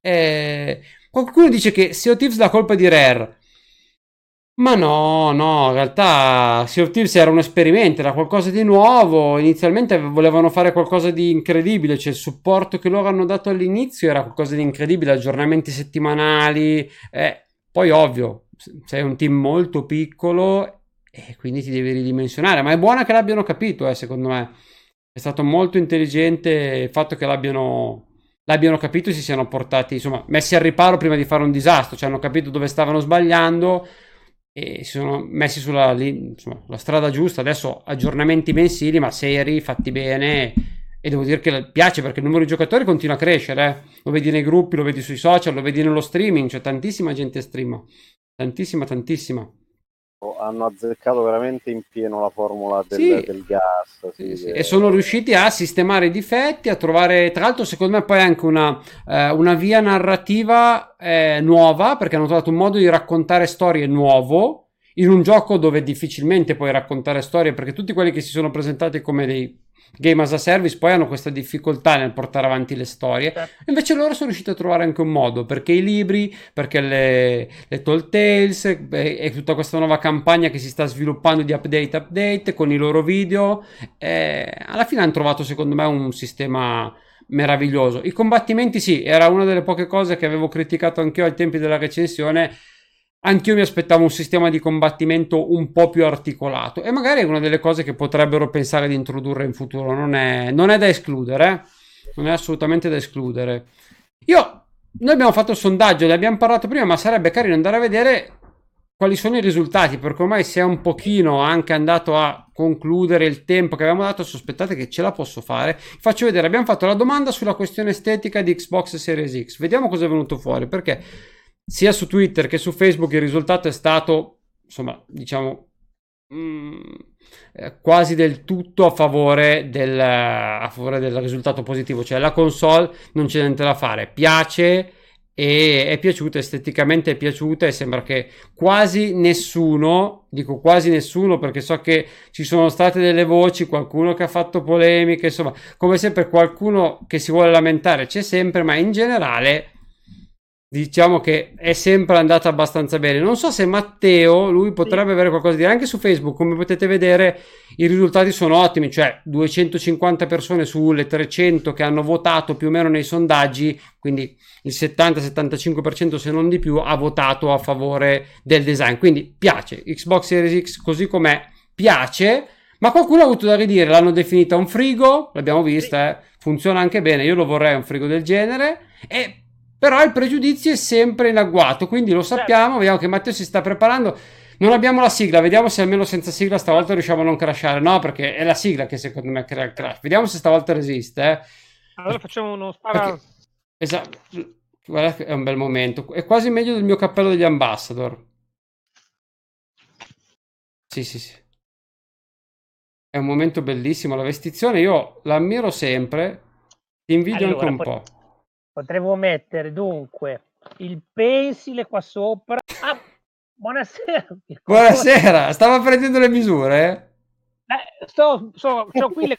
Eh, qualcuno dice che of Thieves la colpa di Rare. Ma no, no, in realtà Sea of Thieves era un esperimento, era qualcosa di nuovo. Inizialmente volevano fare qualcosa di incredibile, cioè il supporto che loro hanno dato all'inizio era qualcosa di incredibile, aggiornamenti settimanali. Eh, poi, ovvio, sei un team molto piccolo e quindi ti devi ridimensionare. Ma è buona che l'abbiano capito, eh, secondo me. È stato molto intelligente il fatto che l'abbiano l'abbiano capito e si siano portati, insomma, messi al riparo prima di fare un disastro, cioè hanno capito dove stavano sbagliando e si sono messi sulla insomma, strada giusta. Adesso aggiornamenti mensili, ma seri, fatti bene. E devo dire che piace perché il numero di giocatori continua a crescere. Eh? Lo vedi nei gruppi, lo vedi sui social, lo vedi nello streaming. C'è tantissima gente streama. Tantissima, tantissima hanno azzeccato veramente in pieno la formula del, sì, del gas. Sì, sì. E sono riusciti a sistemare i difetti, a trovare, tra l'altro, secondo me, poi anche una, eh, una via narrativa eh, nuova, perché hanno trovato un modo di raccontare storie nuovo in un gioco dove difficilmente puoi raccontare storie, perché tutti quelli che si sono presentati come dei game as a service poi hanno questa difficoltà nel portare avanti le storie. Certo. Invece loro sono riusciti a trovare anche un modo, perché i libri, perché le, le Tall Tales e, e, tutta questa nuova campagna che si sta sviluppando di update update con i loro video, eh, alla fine hanno trovato secondo me un sistema meraviglioso. I combattimenti sì, era una delle poche cose che avevo criticato anch'io ai tempi della recensione Anch'io mi aspettavo un sistema di combattimento un po' più articolato e magari è una delle cose che potrebbero pensare di introdurre in futuro, non è, non è da escludere, eh? non è assolutamente da escludere. Io, noi abbiamo fatto il sondaggio, ne abbiamo parlato prima, ma sarebbe carino andare a vedere quali sono i risultati, perché ormai si è un pochino anche andato a concludere il tempo che avevamo dato, sospettate che ce la posso fare. Faccio vedere, abbiamo fatto la domanda sulla questione estetica di Xbox Series X, vediamo cosa è venuto fuori, perché sia su Twitter che su Facebook il risultato è stato, insomma, diciamo, mm, eh, quasi del tutto a favore del, a favore del risultato positivo. Cioè la console non c'è niente da fare, piace e è piaciuta esteticamente è piaciuta e sembra che quasi nessuno dico quasi nessuno perché so che ci sono state delle voci qualcuno che ha fatto polemiche insomma come sempre qualcuno che si vuole lamentare c'è sempre ma in generale diciamo che è sempre andata abbastanza bene. Non so se Matteo, lui potrebbe avere qualcosa da dire anche su Facebook, come potete vedere i risultati sono ottimi, cioè 250 persone sulle 300 che hanno votato più o meno nei sondaggi, quindi il 70-75% se non di più ha votato a favore del design. Quindi piace, Xbox Series X così com'è, piace. Ma qualcuno ha avuto da ridire, l'hanno definita un frigo, l'abbiamo vista, eh? funziona anche bene, io lo vorrei un frigo del genere. E però il pregiudizio è sempre in agguato, quindi lo sappiamo, certo. vediamo che Matteo si sta preparando. Non abbiamo la sigla, vediamo se almeno senza sigla stavolta riusciamo a non crashare. No, perché è la sigla che secondo me crea il crash. Vediamo se stavolta resiste. Eh. Allora facciamo uno spara. Esatto. Guarda che è un bel momento. È quasi meglio del mio cappello degli ambassador. Sì, sì, sì. È un momento bellissimo. La vestizione io l'ammiro sempre. Ti invidio allora, anche un poi... po'. Potremmo mettere dunque il pensile qua sopra. Ah, buonasera. Buonasera, stava prendendo le misure? Eh, sto, sto qui le,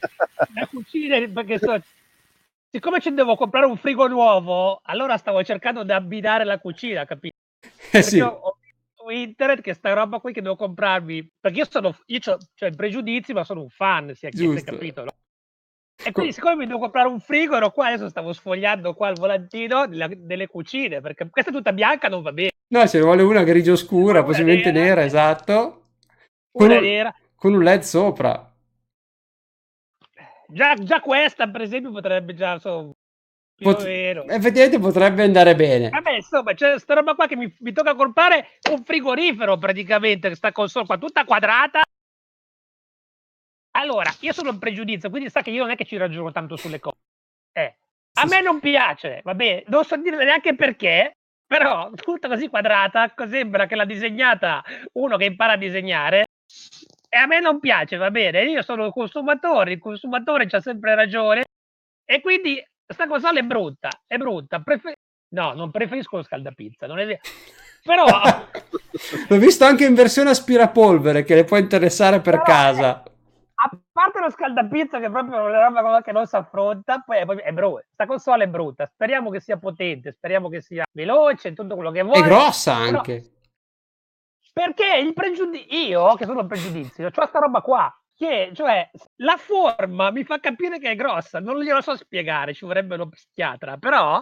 la cucina perché sto, siccome ci devo comprare un frigo nuovo, allora stavo cercando di abbinare la cucina, capito? Eh sì. Ho su internet che sta roba qui che devo comprarmi, perché io sono, io ho cioè, pregiudizi, ma sono un fan, si è capito, no? E quindi, siccome mi devo comprare un frigo, ero qua, adesso stavo sfogliando qua il volantino della, delle cucine, perché questa tutta bianca non va bene. No, ce ne vuole una grigio scura, una possibilmente nera, nera esatto. Con un, nera. con un LED sopra. Già, già questa, per esempio, potrebbe già... So, Pot- effettivamente potrebbe andare bene. Vabbè, insomma, c'è questa roba qua che mi, mi tocca comprare un frigorifero praticamente, questa console qua tutta quadrata allora, io sono in pregiudizio, quindi sa che io non è che ci ragiono tanto sulle cose. Eh, a me non piace, va bene, non so dire neanche perché, però tutta così quadrata, sembra che l'ha disegnata uno che impara a disegnare. E a me non piace, va bene, io sono un consumatore, il consumatore c'ha sempre ragione e quindi questa console è brutta, è brutta. Prefer- no, non preferisco lo scaldapizza, non è vero. Però... L'ho visto anche in versione aspirapolvere che le può interessare per Però casa. Parte lo scaldapizza che è proprio una roba che non si affronta, poi è, è brutta. Questa console è brutta. Speriamo che sia potente, speriamo che sia veloce, tutto quello che vuoi. È grossa anche. Però, perché il pregiudizio, io che sono il pregiudizio, ho questa roba qua. Che, cioè, la forma mi fa capire che è grossa, non glielo so spiegare, ci vorrebbe uno psichiatra, però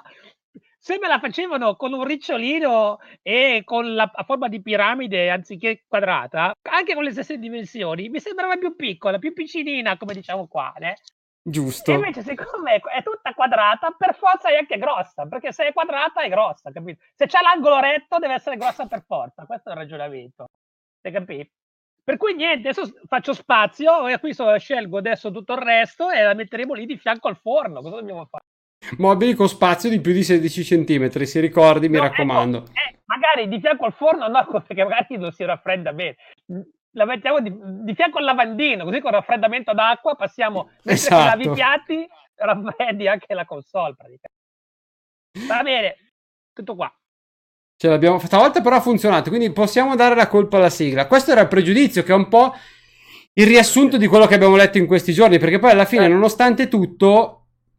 se me la facevano con un ricciolino e con la a forma di piramide anziché quadrata, anche con le stesse dimensioni, mi sembrava più piccola, più piccinina, come diciamo qua, né? Giusto. E invece, siccome è tutta quadrata, per forza è anche grossa, perché se è quadrata è grossa, capito? Se c'è l'angolo retto deve essere grossa per forza, questo è il ragionamento. Hai capito? Per cui niente, adesso faccio spazio e qui so, scelgo adesso tutto il resto e la metteremo lì di fianco al forno. Cosa dobbiamo fare? Mobili con spazio di più di 16 cm, si ricordi, mi no, ecco, raccomando. Ecco, eh, magari di fianco al forno no, perché magari non si raffredda bene. La mettiamo di, di fianco al lavandino, così con raffreddamento d'acqua passiamo, esatto. lavi i piatti, raffreddi anche la console praticamente. Va bene, tutto qua. Ce l'abbiamo stavolta però ha funzionato, quindi possiamo dare la colpa alla sigla. Questo era il pregiudizio che è un po' il riassunto di quello che abbiamo letto in questi giorni, perché poi alla fine, eh. nonostante tutto,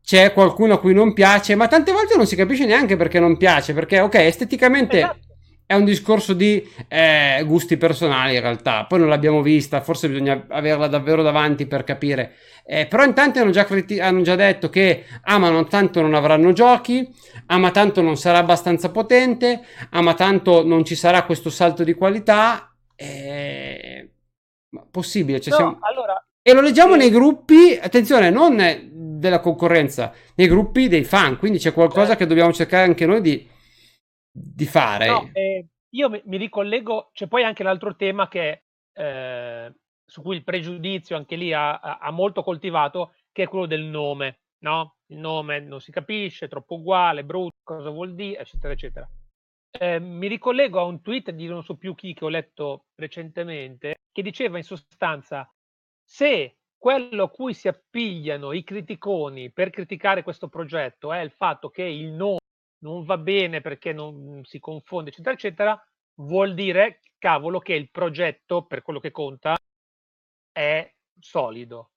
c'è qualcuno a cui non piace, ma tante volte non si capisce neanche perché non piace, perché ok, esteticamente esatto. è un discorso di eh, gusti personali in realtà, poi non l'abbiamo vista, forse bisogna averla davvero davanti per capire, eh, però in tanti hanno già, criti- hanno già detto che amano tanto non avranno giochi, ama tanto non sarà abbastanza potente, ama tanto non ci sarà questo salto di qualità, eh, possibile, cioè no, siamo... allora... E lo leggiamo nei gruppi, attenzione, non della concorrenza, nei gruppi dei fan, quindi c'è qualcosa che dobbiamo cercare anche noi di, di fare. No, eh, io mi, mi, ricollego, c'è poi anche l'altro tema che, eh, su cui il pregiudizio anche lì ha, ha, molto coltivato, che è quello del nome, no? Il nome non si capisce, è troppo uguale, brutto, cosa vuol dire, eccetera, eccetera. Eh, mi ricollego a un tweet di non so più chi che ho letto recentemente, che diceva in sostanza, se quello a cui si appigliano i criticoni per criticare questo progetto è il fatto che il nome non va bene perché non si confonde, eccetera, eccetera, vuol dire, cavolo, che il progetto, per quello che conta, è solido.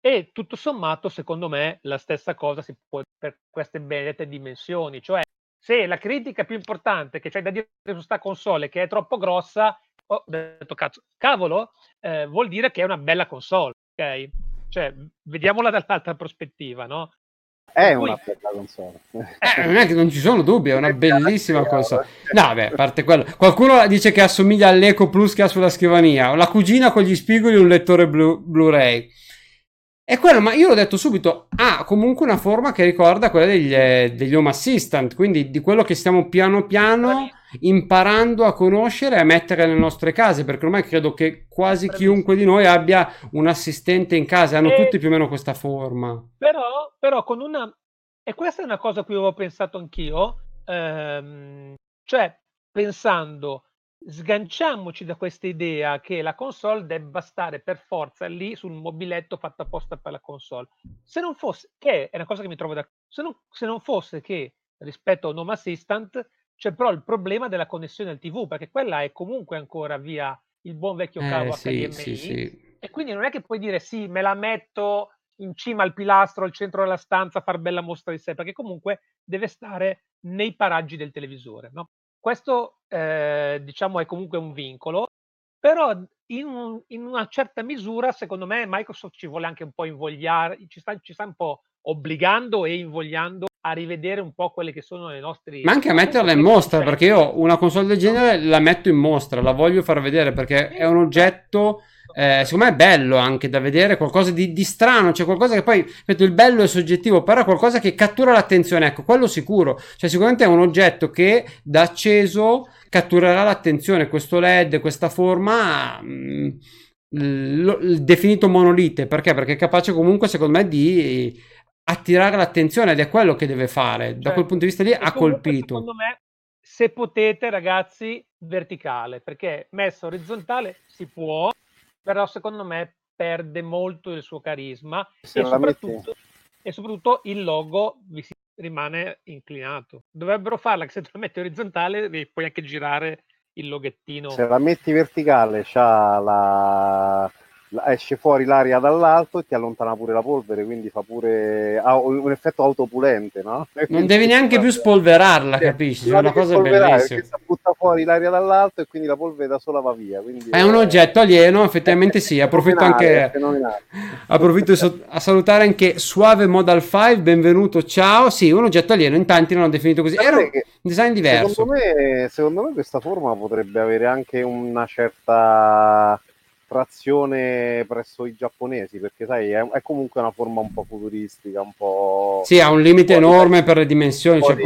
E tutto sommato, secondo me, la stessa cosa si può per queste benedette dimensioni, cioè se la critica più importante che c'è da dire su sta console che è troppo grossa, ho detto cazzo, cavolo, eh, vuol dire che è una bella console ok? Cioè, vediamola dall'altra prospettiva, no? È Poi... una bella console. Eh, non è che non ci sono dubbi, è una bellissima console. No, beh, a parte quello. Qualcuno dice che assomiglia all'Eco Plus che ha sulla scrivania. La cugina con gli spigoli e un lettore Blu- Blu-ray. È quello, ma io l'ho detto subito, ha comunque una forma che ricorda quella degli, degli Home Assistant, quindi di quello che stiamo piano piano imparando a conoscere e a mettere nelle nostre case, perché ormai credo che quasi chiunque di noi abbia un assistente in casa, hanno e... tutti più o meno questa forma. Però, però con una... E questa è una cosa a cui avevo pensato anch'io, ehm, cioè pensando sganciamoci da questa idea che la console debba stare per forza lì sul mobiletto fatto apposta per la console. Se non fosse, che è una cosa che mi trovo da, se non, se non fosse che rispetto a un Home Assistant c'è però il problema della connessione al TV, perché quella è comunque ancora via il buon vecchio eh, cavo sì, HDMI. Sì, sì. E quindi non è che puoi dire sì, me la metto in cima al pilastro, al centro della stanza, far bella mostra di sé, perché comunque deve stare nei paraggi del televisore. No? Questo eh, diciamo è comunque un vincolo, però in, un, in, una certa misura secondo me Microsoft ci vuole anche un po' invogliare, ci sta, ci sta un po' obbligando e invogliando a rivedere un po' quelle che sono le nostre... Ma anche a metterla in mostra, perché io una console del genere la metto in mostra, la voglio far vedere perché è un oggetto eh, secondo me è bello anche da vedere qualcosa di, di strano, cioè qualcosa che poi, ripeto, il bello è soggettivo, però qualcosa che cattura l'attenzione, ecco, quello sicuro, cioè sicuramente è un oggetto che da acceso catturerà l'attenzione, questo LED, questa forma... Mh, mm, l- l- definito monolite perché? Perché è capace comunque secondo me di attirare l'attenzione ed è quello che deve fare. Cioè, da quel punto di vista lì ha colpito. Secondo me, se potete, ragazzi, verticale, perché messo orizzontale si può, però secondo me perde molto il suo carisma e soprattutto, e soprattutto, il logo vi si rimane inclinato. Dovrebbero farla che se tu la metti orizzontale puoi anche girare il loghettino. Se la metti verticale c'ha la esce fuori l'aria dall'alto e ti allontana pure la polvere, quindi fa pure ha un effetto autopulente, no? Non devi neanche più spolverarla, capisci? È una cosa bellissima. Perché butta fuori l'aria dall'alto e quindi la polvere da sola va via. È, è un oggetto alieno, effettivamente sì. Approfitto anche approfitto a salutare anche Suave Modal 5, benvenuto, ciao. Sì, un oggetto alieno, in tanti l'hanno definito così. Era un design diverso. Secondo me, secondo me questa forma potrebbe avere anche una certa trazione presso i giapponesi perché sai è, è, comunque una forma un po' futuristica un po' sì ha un limite un enorme di... per le dimensioni cioè, di...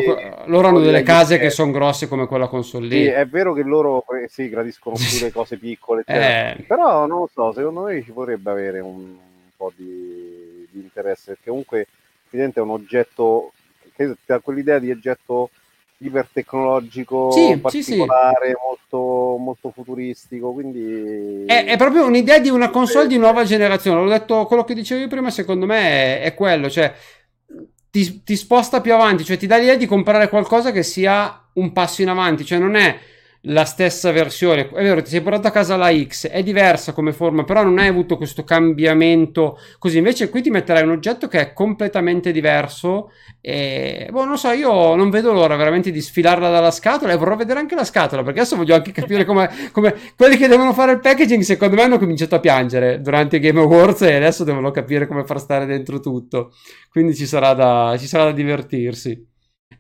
loro hanno delle case che sono grosse come quella console lì. Sì, è vero che loro eh, sì, gradiscono più le cose piccole eh... però non lo so secondo me ci potrebbe avere un, un po' di, di, interesse perché comunque evidente è un oggetto che ha quell'idea di oggetto ipertecnologico sì, particolare, sì, sì. Molto, molto futuristico. Quindi è, è, proprio un'idea di una console di nuova generazione. L'ho detto quello che dicevi prima, secondo me è, è quello, cioè ti, ti, sposta più avanti, cioè ti dà l'idea di comprare qualcosa che sia un passo in avanti, cioè non è la stessa versione. È vero, ti sei portato a casa la X, è diversa come forma, però non hai avuto questo cambiamento così. Invece qui ti metterai un oggetto che è completamente diverso e, boh, non so, io non vedo l'ora veramente di sfilarla dalla scatola e vorrò vedere anche la scatola, perché adesso voglio anche capire come, come quelli che devono fare il packaging, secondo me hanno cominciato a piangere durante i Game Awards e adesso devono capire come far stare dentro tutto. Quindi ci sarà da, ci sarà da divertirsi.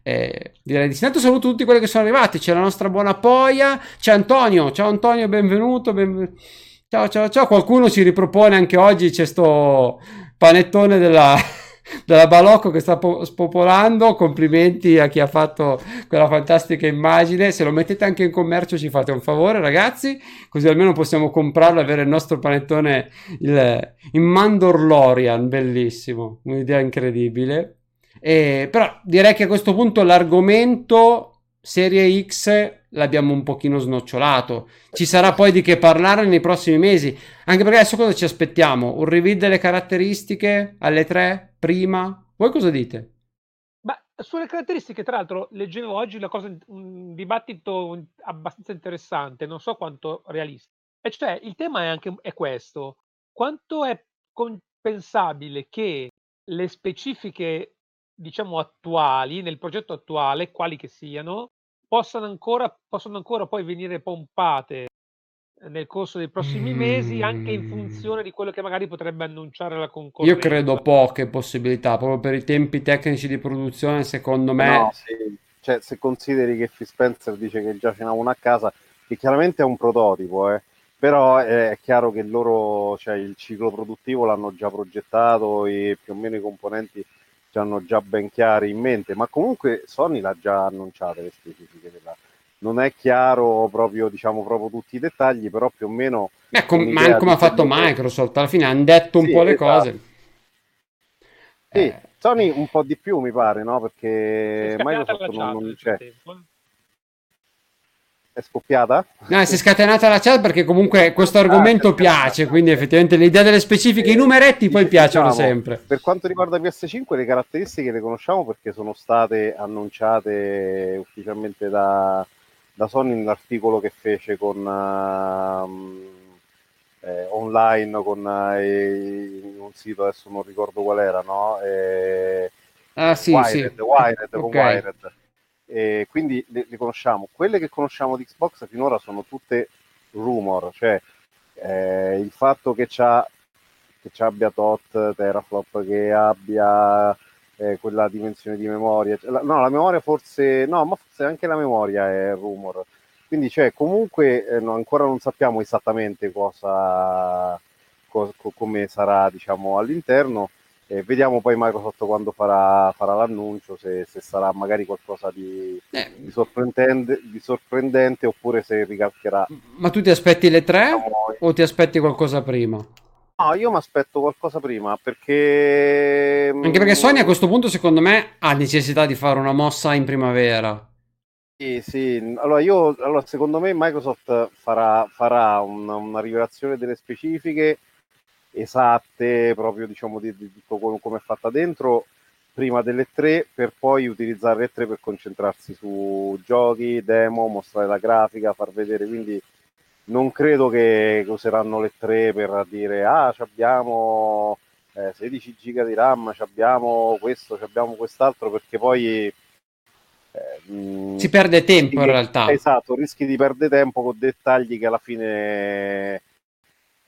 Eh, direi di sì. Intanto saluto tutti quelli che sono arrivati. C'è la nostra buona Poia. C'è Antonio. Ciao Antonio, benvenuto. benvenuto. Ciao, ciao, ciao. Qualcuno ci ripropone anche oggi. C'è sto panettone della, della Balocco che sta po- spopolando. Complimenti a chi ha fatto quella fantastica immagine. Se lo mettete anche in commercio, ci fate un favore, ragazzi. Così almeno possiamo comprarlo e avere il nostro panettone il, in Mandorlorian. Bellissimo. Un'idea incredibile. Eh, però direi che a questo punto l'argomento Serie X l'abbiamo un pochino snocciolato. Ci sarà poi di che parlare nei prossimi mesi. Anche perché adesso cosa ci aspettiamo? Un reveal delle caratteristiche alle tre? Prima? Voi cosa dite? Ma sulle caratteristiche, tra l'altro, leggevo oggi cosa, un dibattito abbastanza interessante, non so quanto realistico. E cioè, il tema è anche è questo. Quanto è compensabile che le specifiche diciamo attuali, nel progetto attuale, quali che siano, possano ancora, possono ancora poi venire pompate nel corso dei prossimi mesi anche in mm. funzione di quello che magari potrebbe annunciare la concorrenza. Io credo poche possibilità, proprio per i tempi tecnici di produzione, secondo me. No, sì. cioè, se consideri che Phil Spencer dice che già ce n'ha una a casa, che chiaramente è un prototipo, eh, però è chiaro che loro, cioè, il ciclo produttivo l'hanno già progettato e più o meno i componenti ci hanno già ben chiari in mente, ma comunque Sony l'ha già annunciato le specifiche della... Non è chiaro proprio, diciamo, proprio tutti i dettagli, però più o meno... Eh, com- ma come ha fatto Microsoft, alla fine hanno detto un sì, po' le esatto. cose. Sì, eh. Sony un po' di più mi pare, no? Perché Microsoft non, non c'è. Tempo. Eh. È scoppiata? No, si è scatenata la chat perché comunque questo ah, argomento ah, piace, quindi effettivamente l'idea delle specifiche, i numeretti poi piacciono diciamo, sempre. Per quanto riguarda PS5 le caratteristiche le conosciamo perché sono state annunciate ufficialmente da, da Sony nell'articolo che fece con uh, eh, online con uh, un sito, adesso non ricordo qual era, no? Eh, ah sì, Wired, sì. Wired, okay. Wired e quindi le, le, conosciamo. Quelle che conosciamo di Xbox finora sono tutte rumor, cioè eh, il fatto che, c'ha, che abbia tot teraflop, che abbia eh, quella dimensione di memoria, cioè, la, no, la memoria forse, no, ma forse anche la memoria è rumor. Quindi, cioè, comunque eh, no, ancora non sappiamo esattamente cosa, co- come sarà, diciamo, all'interno eh, vediamo poi Microsoft quando farà, farà l'annuncio, se, se, sarà magari qualcosa di, eh. di, sorprendente, di, sorprendente, oppure se ricalcherà. Ma tu ti aspetti le tre o ti aspetti qualcosa prima? No, io mi aspetto qualcosa prima perché... Anche perché Sony a questo punto secondo me ha necessità di fare una mossa in primavera. Sì, sì. Allora, io, allora secondo me Microsoft farà, farà una, una rivelazione delle specifiche esatte, proprio diciamo di, di tutto come è fatta dentro, prima delle tre per poi utilizzare le tre per concentrarsi su giochi, demo, mostrare la grafica, far vedere, quindi non credo che useranno le tre per dire ah abbiamo eh, 16 giga di RAM, abbiamo questo, abbiamo quest'altro, perché poi eh, si perde tempo in realtà. Esatto, rischi di perdere tempo con dettagli che alla fine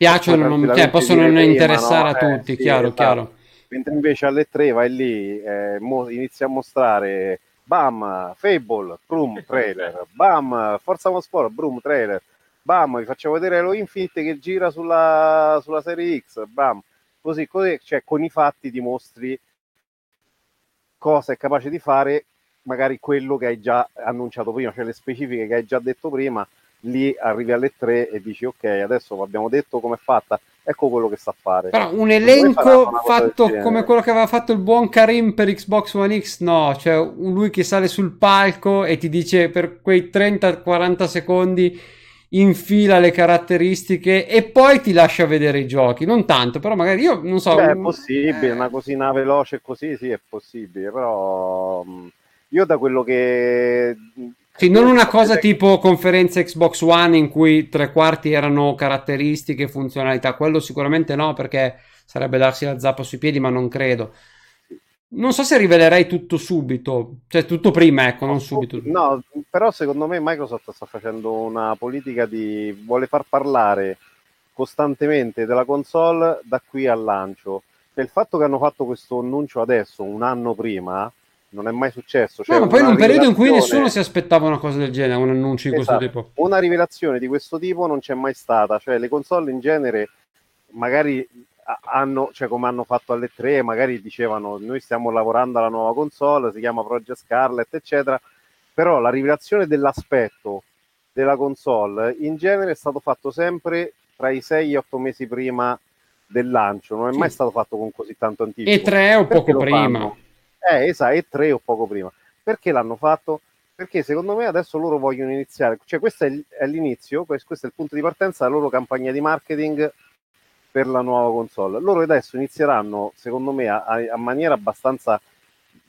piacciono, non, cioè, possono non interessare prima, no? a tutti, eh, chiaro, sì, esatto. chiaro. Mentre invece alle 3 vai lì, eh, mo- inizi a mostrare bam, Fable, Broom trailer, bam, Forza Motorsport, Broom trailer, bam, vi faccio vedere lo Infinite che gira sulla, sulla serie X, bam, così, così, cioè con i fatti dimostri cosa è capace di fare magari quello che hai già annunciato prima, cioè le specifiche che hai già detto prima, lì arrivi alle 3 e dici ok, adesso abbiamo detto come è fatta, ecco quello che sa fare. Però un elenco fatto come quello che aveva fatto il buon Karim per Xbox One X, no, cioè lui che sale sul palco e ti dice per quei 30-40 secondi infila le caratteristiche e poi ti lascia vedere i giochi. Non tanto, però magari io non so. Beh, è possibile, eh... una cosina veloce così, sì, è possibile, però io da quello che sì, non una cosa tipo conferenza Xbox One in cui tre quarti erano caratteristiche e funzionalità, quello sicuramente no, perché sarebbe darsi la zappa sui piedi, ma non credo. Non so se rivelerei tutto subito, cioè tutto prima, ecco, non subito. No, però secondo me Microsoft sta facendo una politica di vuole far parlare costantemente della console da qui al lancio. E il fatto che hanno fatto questo annuncio adesso, un anno prima, non è mai successo. Cioè, no, ma poi in un periodo in cui nessuno si aspettava una cosa del genere, un annuncio di esatto. questo tipo. Una rivelazione di questo tipo non c'è mai stata, cioè le console in genere magari hanno, cioè come hanno fatto alle 3, magari dicevano noi stiamo lavorando alla nuova console, si chiama Project Scarlet, eccetera, però la rivelazione dell'aspetto della console in genere è stato fatto sempre tra i 6 e gli 8 mesi prima del lancio, non è sì. mai stato fatto con così tanto anticipo. E 3 o poco prima. Fanno? Eh, esatto, e tre o poco prima. Perché l'hanno fatto? Perché secondo me adesso loro vogliono iniziare, cioè questo è, l'inizio, questo è il punto di partenza della loro campagna di marketing per la nuova console. Loro adesso inizieranno, secondo me, a, a maniera abbastanza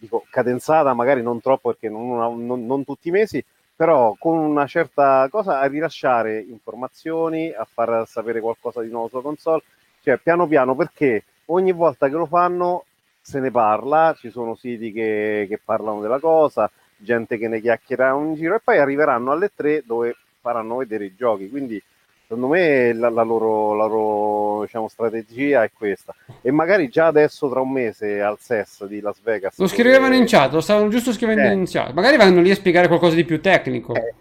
dico, cadenzata, magari non troppo perché non, non, non, tutti i mesi, però con una certa cosa a rilasciare informazioni, a far sapere qualcosa di nuovo sulla console, cioè piano piano perché ogni volta che lo fanno se ne parla, ci sono siti che, che parlano della cosa, gente che ne chiacchiera in giro e poi arriveranno alle tre dove faranno vedere i giochi. Quindi secondo me la, la loro, la loro diciamo, strategia è questa. E magari già adesso tra un mese al SES di Las Vegas. Lo scrivevano in chat, lo stavano giusto scrivendo eh. in chat. Magari vanno lì a spiegare qualcosa di più tecnico. Eh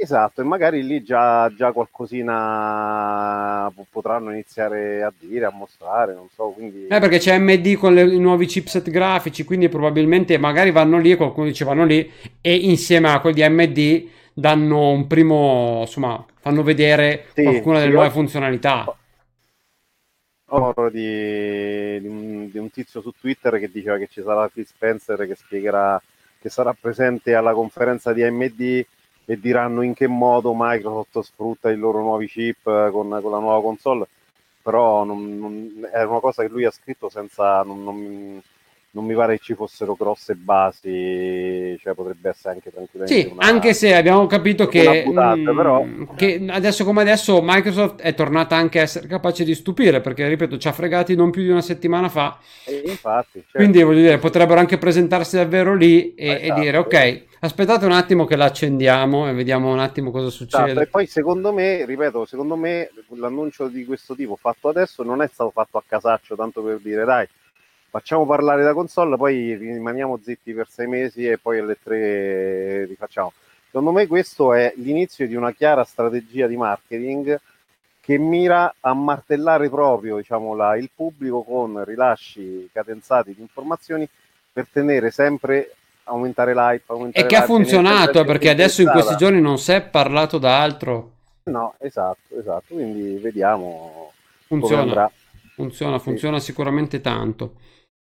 Esatto, e magari lì già, già qualcosina potranno iniziare a dire, a mostrare, non so, quindi... Eh, perché c'è MD con le, i nuovi chipset grafici, quindi probabilmente magari vanno lì e qualcuno dice vanno lì e insieme a quelli di AMD danno un primo, insomma, fanno vedere sì, qualcuna delle sì, nuove ho... funzionalità. Ho di, di, un, di un tizio su Twitter che diceva che ci sarà Phil Spencer che spiegherà, che sarà presente alla conferenza di AMD e diranno in che modo Microsoft sfrutta i loro nuovi chip eh, con, con la nuova console, però non, non, è una cosa che lui ha scritto senza... Non, non, mi pare che ci fossero grosse basi, cioè potrebbe essere anche tranquillamente. Sì, una, anche se abbiamo capito che, butata, mm, però... che adesso come adesso Microsoft è tornata anche a essere capace di stupire, perché ripeto, ci ha fregati non più di una settimana fa. E infatti, certo. Quindi voglio dire, potrebbero anche presentarsi davvero lì e, esatto. e dire ok Aspettate un attimo che l'accendiamo e vediamo un attimo cosa succede. Esatto, e poi secondo me, ripeto, secondo me l'annuncio di questo tipo fatto adesso non è stato fatto a casaccio, tanto per dire dai, facciamo parlare la console, poi rimaniamo zitti per sei mesi e poi alle tre rifacciamo. Secondo me questo è l'inizio di una chiara strategia di marketing che mira a martellare proprio diciamo, la, il pubblico con rilasci cadenzati di informazioni per tenere sempre aumentare l'hype. Aumentare e che ha funzionato perché adesso in questi giorni non si è parlato d'altro. No, esatto, esatto. Quindi vediamo. Funziona, funziona, funziona sicuramente tanto.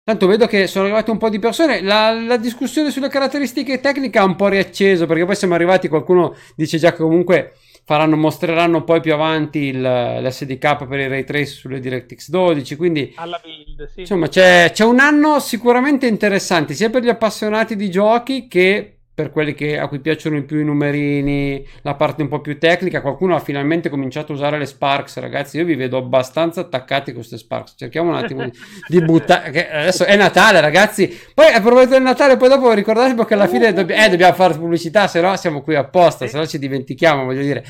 Tanto vedo che sono arrivate un po' di persone. La, la, discussione sulle caratteristiche tecniche ha un po' riacceso perché poi siamo arrivati. Qualcuno dice già che comunque faranno, mostreranno poi più avanti il, l'SDK per i ray trace sulle DirectX 12. Quindi, build, sì. insomma, c'è, c'è un anno sicuramente interessante sia per gli appassionati di giochi che per quelli che, a cui piacciono di più i numerini, la parte un po' più tecnica, qualcuno ha finalmente cominciato a usare le Sparks, ragazzi. Io vi vedo abbastanza attaccati con queste Sparks. Cerchiamo un attimo di, di buttare. Adesso è Natale, ragazzi. Poi a proposito del Natale, poi dopo ricordatevi che alla fine dobb- eh, dobbiamo fare pubblicità, se no siamo qui apposta, se no ci dimentichiamo, voglio dire.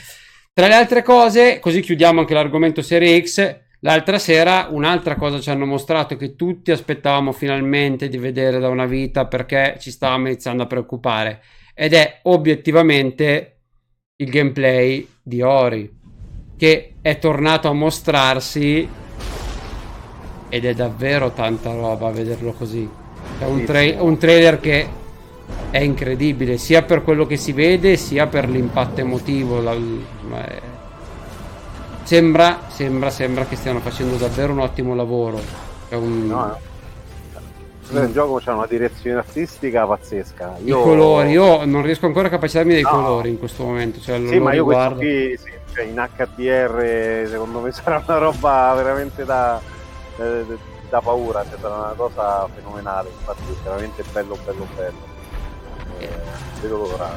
Tra le altre cose, così chiudiamo anche l'argomento Serie X. L'altra sera un'altra cosa ci hanno mostrato che tutti aspettavamo finalmente di vedere da una vita perché ci stavamo iniziando a preoccupare ed è obiettivamente il gameplay di Ori che è tornato a mostrarsi ed è davvero tanta roba a vederlo così. È un, tra- un trailer che è incredibile sia per quello che si vede sia per l'impatto emotivo. La, la, Sembra, sembra, sembra che stiano facendo davvero un ottimo lavoro. È un... No, no. Il gioco c'ha una direzione artistica pazzesca. Io... I colori, io non riesco ancora a capacitarmi dei no. colori in questo momento. Cioè, sì, ma io guardo. qui sì, cioè in HDR secondo me sarà una roba veramente da, da, da paura, cioè sarà una cosa fenomenale. Infatti, veramente bello, bello, bello.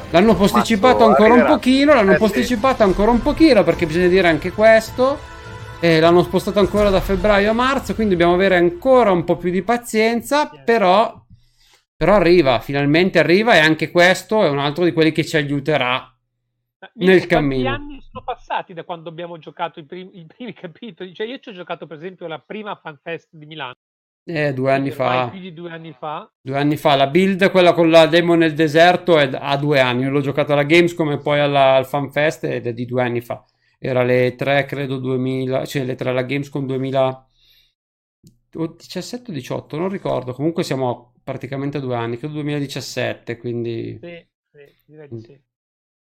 L'hanno posticipato Mazzo, ancora arriverà. un pochino, l'hanno eh, posticipato sì. ancora un pochino perché bisogna dire anche questo. Eh, l'hanno spostato ancora da febbraio a marzo, quindi dobbiamo avere ancora un po' più di pazienza, però, però arriva, finalmente arriva e anche questo è un altro di quelli che ci aiuterà mi nel cammino. Quanti anni sono passati da quando abbiamo giocato i primi, i primi capitoli? Cioè io ci ho giocato per esempio la prima FanFest di Milano eh, due anni fa. Più di due anni fa. Due anni fa. La build, quella con la demo nel deserto, è ha due anni. Io l'ho giocata alla Gamescom e poi alla, al FanFest ed è di due anni fa. Era le 3, credo, 2000, cioè le 3 alla Gamescom 2017 o 18, non ricordo. Comunque siamo praticamente a due anni, credo 2017, quindi... Sì, sì, direi di sì.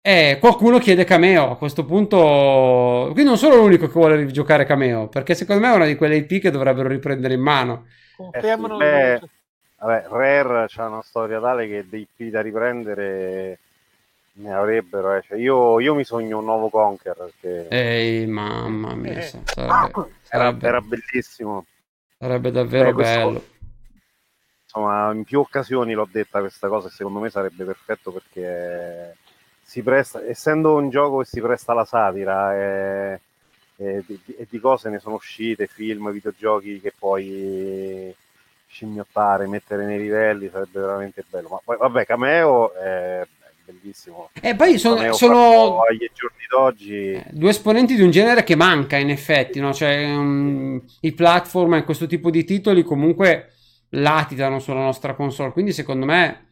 Eh, qualcuno chiede cameo a questo punto. Qui non sono l'unico che vuole giocare cameo, perché secondo me è una di quelle IP che dovrebbero riprendere in mano. Confermano. Eh sì, vabbè, Rare c'ha una storia tale che dei IP da riprendere ne avrebbero. Eh. Cioè, io, io, mi sogno un nuovo Conker. Perché... Ehi, mamma mia, eh. sarebbe, sarebbe, era bellissimo. Sarebbe davvero eh, questo, bello. Insomma, in più occasioni l'ho detta questa cosa e secondo me sarebbe perfetto perché si presta, essendo un gioco che si presta alla satira e, e, di, di, cose ne sono uscite, film, videogiochi che puoi scimmiottare, mettere nei livelli, sarebbe veramente bello. Ma poi vabbè, Cameo è bellissimo. E poi sono, sono... agli giorni d'oggi eh, due esponenti di un genere che manca in effetti, no? cioè, um, i platform e questo tipo di titoli comunque latitano sulla nostra console, quindi secondo me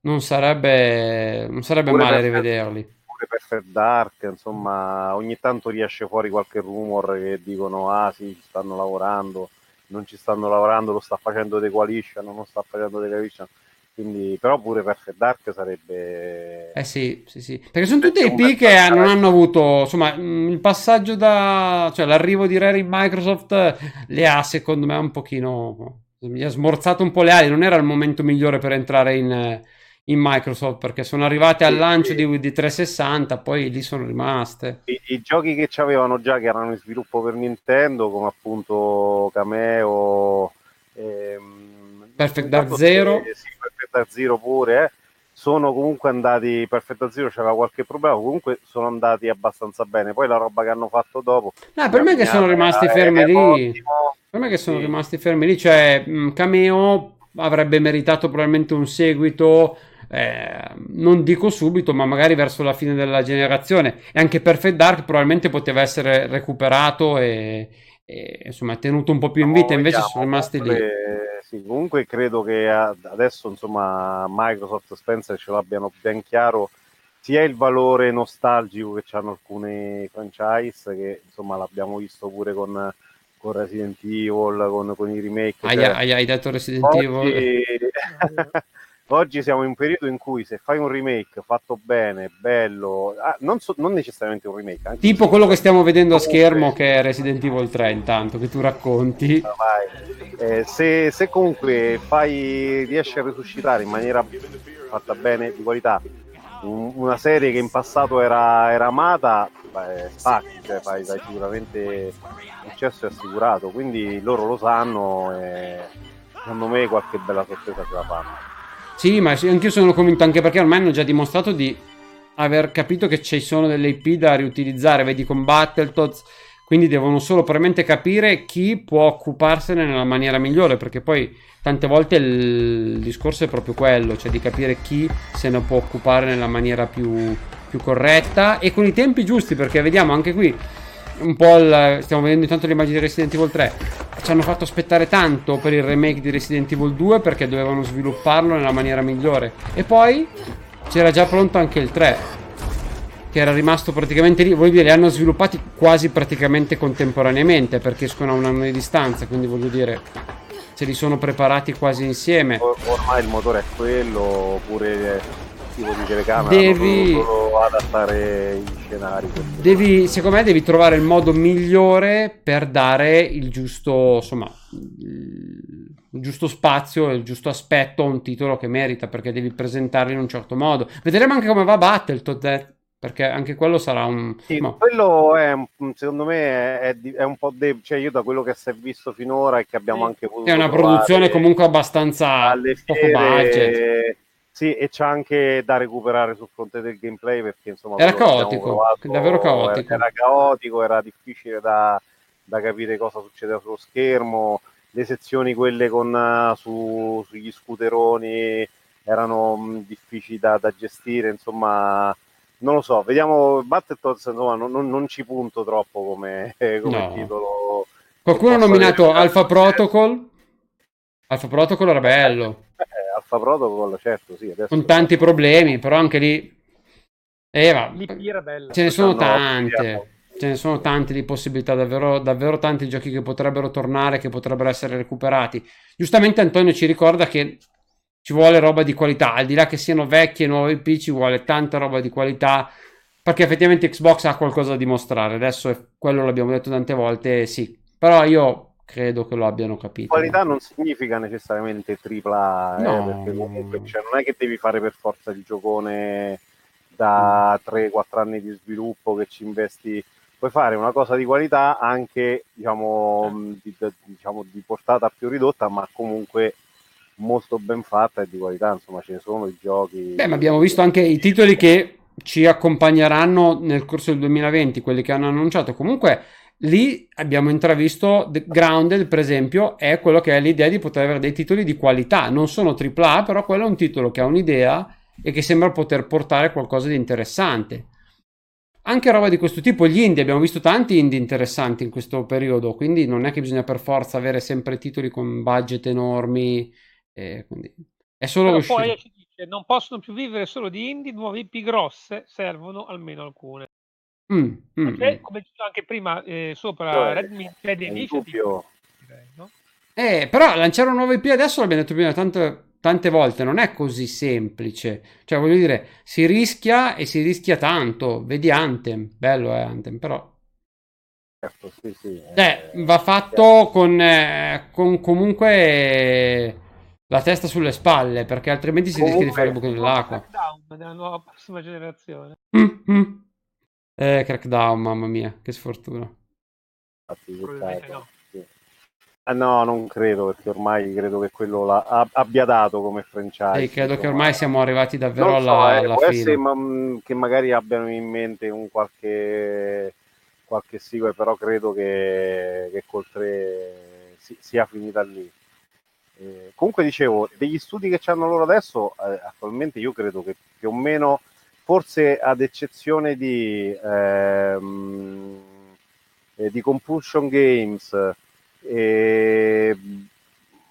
non sarebbe, non sarebbe male rivederli. Pure Perfect Dark, insomma, ogni tanto riesce fuori qualche rumor che dicono ah sì, ci stanno lavorando, non ci stanno lavorando, lo sta facendo The Coalition, non sta facendo The Coalition. Quindi, però pure Perfect Dark sarebbe... Eh sì, sì, sì. Perché sono tutte IP che non hanno avuto, insomma, mm, il passaggio da... cioè l'arrivo di Rare in Microsoft le ha secondo me un pochino... mi ha smorzato un po' le ali, non era il momento migliore per entrare in in Microsoft perché sono arrivate al lancio di, di 360 poi lì sono rimaste. I, i giochi che avevano già che erano in sviluppo per Nintendo come appunto Cameo ehm, Perfect Dark Zero. sì, Perfect Dark Zero pure eh, sono comunque andati Perfect Dark Zero c'era qualche problema comunque sono andati abbastanza bene. Poi la roba che hanno fatto dopo no, per me che sono rimasti fermi lì. ottimo. per me che sono sì. rimasti fermi lì cioè Cameo avrebbe meritato probabilmente un seguito eh, non dico subito, ma magari verso la fine della generazione. E anche Perfect Dark probabilmente poteva essere recuperato e, e insomma tenuto un po' più in vita, no, invece sono rimasti lì. Sì, comunque credo che adesso insomma Microsoft Spencer ce l'abbiano ben chiaro sia il valore nostalgico che hanno alcune franchise che insomma l'abbiamo visto pure con, con Resident Evil, con, con i remake. Hai, cioè, hai, hai detto Resident oggi... Evil? Oggi siamo in un periodo in cui se fai un remake fatto bene, bello, ah, non, so, non, necessariamente un remake. tipo quello che stiamo vedendo a schermo che è Resident Evil 3 intanto, che tu racconti. Eh, se, se, comunque fai, riesci a resuscitare in maniera fatta bene, di qualità, un, una serie che in passato era, era amata, beh, cioè fai, fai sicuramente successo è assicurato, quindi loro lo sanno e secondo me qualche bella sorpresa ce la fanno. Sì, ma anch'io sono convinto, anche perché ormai hanno già dimostrato di aver capito che ci sono delle IP da riutilizzare, vedi con Battletoads, quindi devono solo probabilmente capire chi può occuparsene nella maniera migliore, perché poi tante volte il discorso è proprio quello, cioè di capire chi se ne può occupare nella maniera più, più corretta e con i tempi giusti, perché vediamo anche qui un po' il, stiamo vedendo intanto le immagini di Resident Evil 3 ci hanno fatto aspettare tanto per il remake di Resident Evil 2 perché dovevano svilupparlo nella maniera migliore. E poi c'era già pronto anche il 3 che era rimasto praticamente lì. Voglio dire li hanno sviluppati quasi praticamente contemporaneamente perché escono a un anno di distanza quindi voglio dire se li sono preparati quasi insieme. Ormai il motore è quello oppure tipo di telecamera devi solo adattare gli scenari devi secondo me devi trovare il modo migliore per dare il giusto insomma il giusto spazio e il giusto aspetto a un titolo che merita perché devi presentarlo in un certo modo vedremo anche come va Battletoad eh, perché anche quello sarà un sì, no. quello è secondo me è, è un po' debole cioè io da quello che si è visto finora e che abbiamo sì. anche potuto è una produzione comunque abbastanza poco budget sì, e c'è anche da recuperare sul fronte del gameplay perché insomma era caotico, provato, davvero caotico. Era, era, caotico, era difficile da, da, capire cosa succedeva sullo schermo. Le sezioni, quelle con, uh, su, sugli scooteroni, erano mh, mm, difficili da, da, gestire. Insomma, non lo so. Vediamo Battletoads, insomma, non, non, non, ci punto troppo come, come no. titolo. Qualcuno ha nominato Alpha Protocol. Alpha Protocol era bello. Alfa Protocol, certo, sì. Con tanti problemi, però anche lì... Va. Ce ne sono no, tante. Ce ne sono tante di possibilità, davvero, davvero tanti giochi che potrebbero tornare, che potrebbero essere recuperati. Giustamente Antonio ci ricorda che ci vuole roba di qualità, al di là che siano vecchie e nuove IP, ci vuole tanta roba di qualità, perché effettivamente Xbox ha qualcosa da dimostrare. Adesso è, quello l'abbiamo detto tante volte, sì. Però io credo che lo abbiano capito. Qualità non significa necessariamente tripla, eh, perché comunque cioè, non è che devi fare per forza il giocone da 3-4 anni di sviluppo che ci investi. Puoi fare una cosa di qualità anche diciamo, di, diciamo, di portata più ridotta, ma comunque molto ben fatta e di qualità. Insomma, ce ne sono i giochi. Beh, ma abbiamo visto anche i titoli che ci accompagneranno nel corso del 2020, quelli che hanno annunciato. Comunque Lì abbiamo intravisto The Grounded, per esempio, è quello che è l'idea di poter avere dei titoli di qualità. Non sono AAA, però quello è un titolo che ha un'idea e che sembra poter portare qualcosa di interessante. Anche roba di questo tipo, gli indie, abbiamo visto tanti indie interessanti in questo periodo, quindi non è che bisogna per forza avere sempre titoli con budget enormi. Eh, è solo Però poi ci dice, non possono più vivere solo di indie, nuove IP grosse, servono almeno alcune. Mm, mm, C'è, mm. come dicevo anche prima, eh, sopra cioè, Redmi Red Initiative. No? Eh, però lanciare un nuovo IP adesso l'abbiamo detto prima tante, tante volte, non è così semplice. Cioè, voglio dire, si rischia e si rischia tanto. Vedi Anthem, bello è Anthem, però... Certo, sì, sì. Eh, va fatto con, eh, con comunque la testa sulle spalle, perché altrimenti si comunque, rischia di fare il buco nell'acqua. Della nuova prossima generazione. Mm-hmm. Eh, Crackdown, mamma mia, che sfortuna. no. Ah, no, non credo, perché ormai credo che quello la, abbia dato come franchise. Sì, credo che ormai siamo arrivati davvero alla, so, eh, alla può fine. Essere, ma, mm, che magari abbiano in mente un qualche, qualche sequel, però credo che, che col 3 si, sia finita lì. Eh, comunque dicevo, degli studi che hanno loro adesso, eh, attualmente io credo che più o meno forse ad eccezione di, ehm, eh, di Compulsion Games, eh,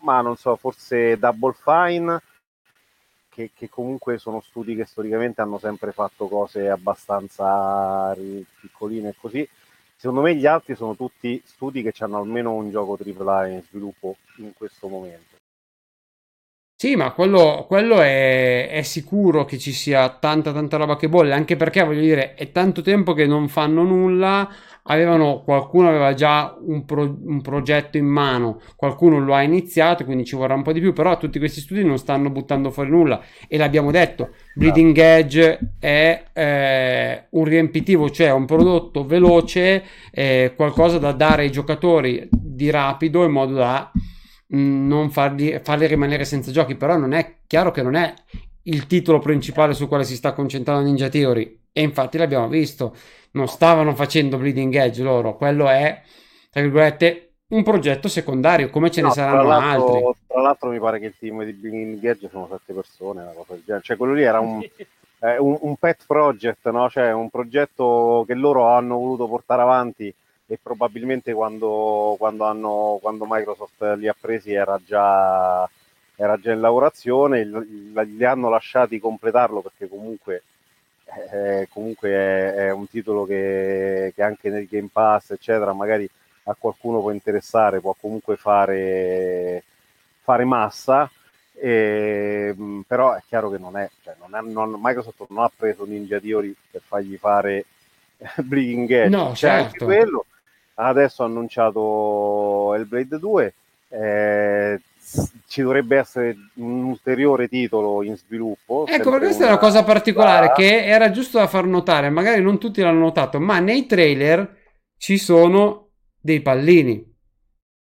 ma non so, forse Double Fine, che, che, comunque sono studi che storicamente hanno sempre fatto cose abbastanza piccoline e così. Secondo me gli altri sono tutti studi che hanno almeno un gioco AAA in sviluppo in questo momento. Sì, ma quello, quello è, è, sicuro che ci sia tanta tanta roba che bolle, anche perché voglio dire, è tanto tempo che non fanno nulla, avevano, qualcuno aveva già un, pro, un progetto in mano, qualcuno lo ha iniziato, quindi ci vorrà un po' di più, però tutti questi studi non stanno buttando fuori nulla. E l'abbiamo detto, Bleeding Edge è eh, un riempitivo, cioè un prodotto veloce, eh, qualcosa da dare ai giocatori di rapido in modo da non farli, farli rimanere senza giochi, però non è chiaro che non è il titolo principale su quale si sta concentrando Ninja Theory e infatti l'abbiamo visto, non stavano facendo Bleeding Edge loro, quello è tra virgolette un progetto secondario, come ce no, ne saranno tra altri. Tra l'altro mi pare che il team di Bleeding Edge sono sette persone, una cosa del genere. Cioè quello lì era un, eh, un, un pet project, no? cioè un progetto che loro hanno voluto portare avanti e probabilmente quando, quando, hanno, quando Microsoft li ha presi era già, era già in lavorazione, li hanno lasciati completarlo perché comunque, eh, comunque è, è, un titolo che, che, anche nel Game Pass, eccetera, magari a qualcuno può interessare, può comunque fare, fare massa. E, però è chiaro che non è, cioè non è non, Microsoft non ha preso Ninja Theory per fargli fare Bleeding Edge, no, c'è certo. anche quello adesso ha annunciato il Blade 2, eh, ci dovrebbe essere un ulteriore titolo in sviluppo. Ecco, perché questa è una cosa particolare da... che era giusto da far notare, magari non tutti l'hanno notato, ma nei trailer ci sono dei pallini.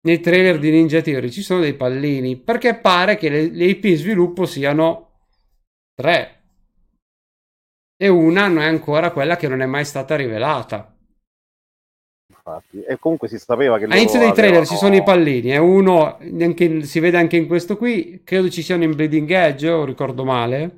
Nei trailer di Ninja Theory ci sono dei pallini, perché pare che le, le IP in sviluppo siano tre. E una non è ancora quella che non è mai stata rivelata infatti. E comunque si sapeva che... All'inizio dei trailer avevano... ci sono i pallini, e uno anche, si vede anche in questo qui, credo ci siano in Bleeding Edge, o ricordo male.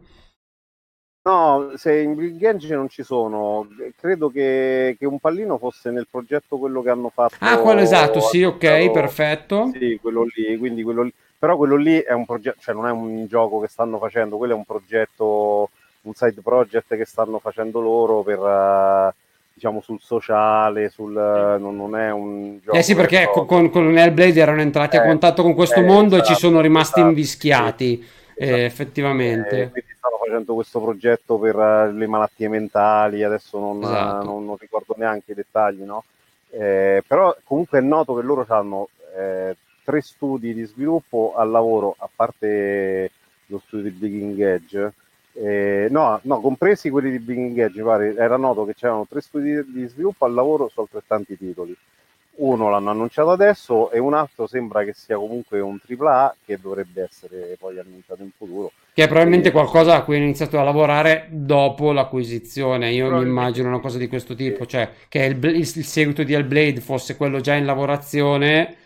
No, se in Bleeding Edge non ci sono, credo che, che, un pallino fosse nel progetto quello che hanno fatto. Ah, quello esatto, sì, ok, perfetto. Sì, quello lì, quindi quello lì. Però quello lì è un progetto, cioè non è un gioco che stanno facendo, quello è un progetto, un side project che stanno facendo loro per... Diciamo sul sociale, sul, non, non, è un gioco. Eh sì, perché con, con, con Hellblade erano entrati eh, a contatto con questo eh, mondo esatto, e ci esatto, sono rimasti esatto, invischiati. Eh, esatto. effettivamente. Eh, quindi stanno facendo questo progetto per uh, le malattie mentali, adesso non, esatto. non, non ricordo neanche i dettagli, no? Eh, però comunque è noto che loro hanno tre studi di sviluppo al lavoro, a parte lo studio di Breaking Edge, eh, no, no, compresi quelli di Big Engage, pare, era noto che c'erano tre studi di sviluppo al lavoro su altrettanti titoli. Uno l'hanno annunciato adesso e un altro sembra che sia comunque un AAA che dovrebbe essere poi annunciato in futuro. Che è probabilmente qualcosa a cui hanno iniziato a lavorare dopo l'acquisizione. Io mi immagino una cosa di questo tipo, cioè che il, il, il seguito di Hellblade fosse quello già in lavorazione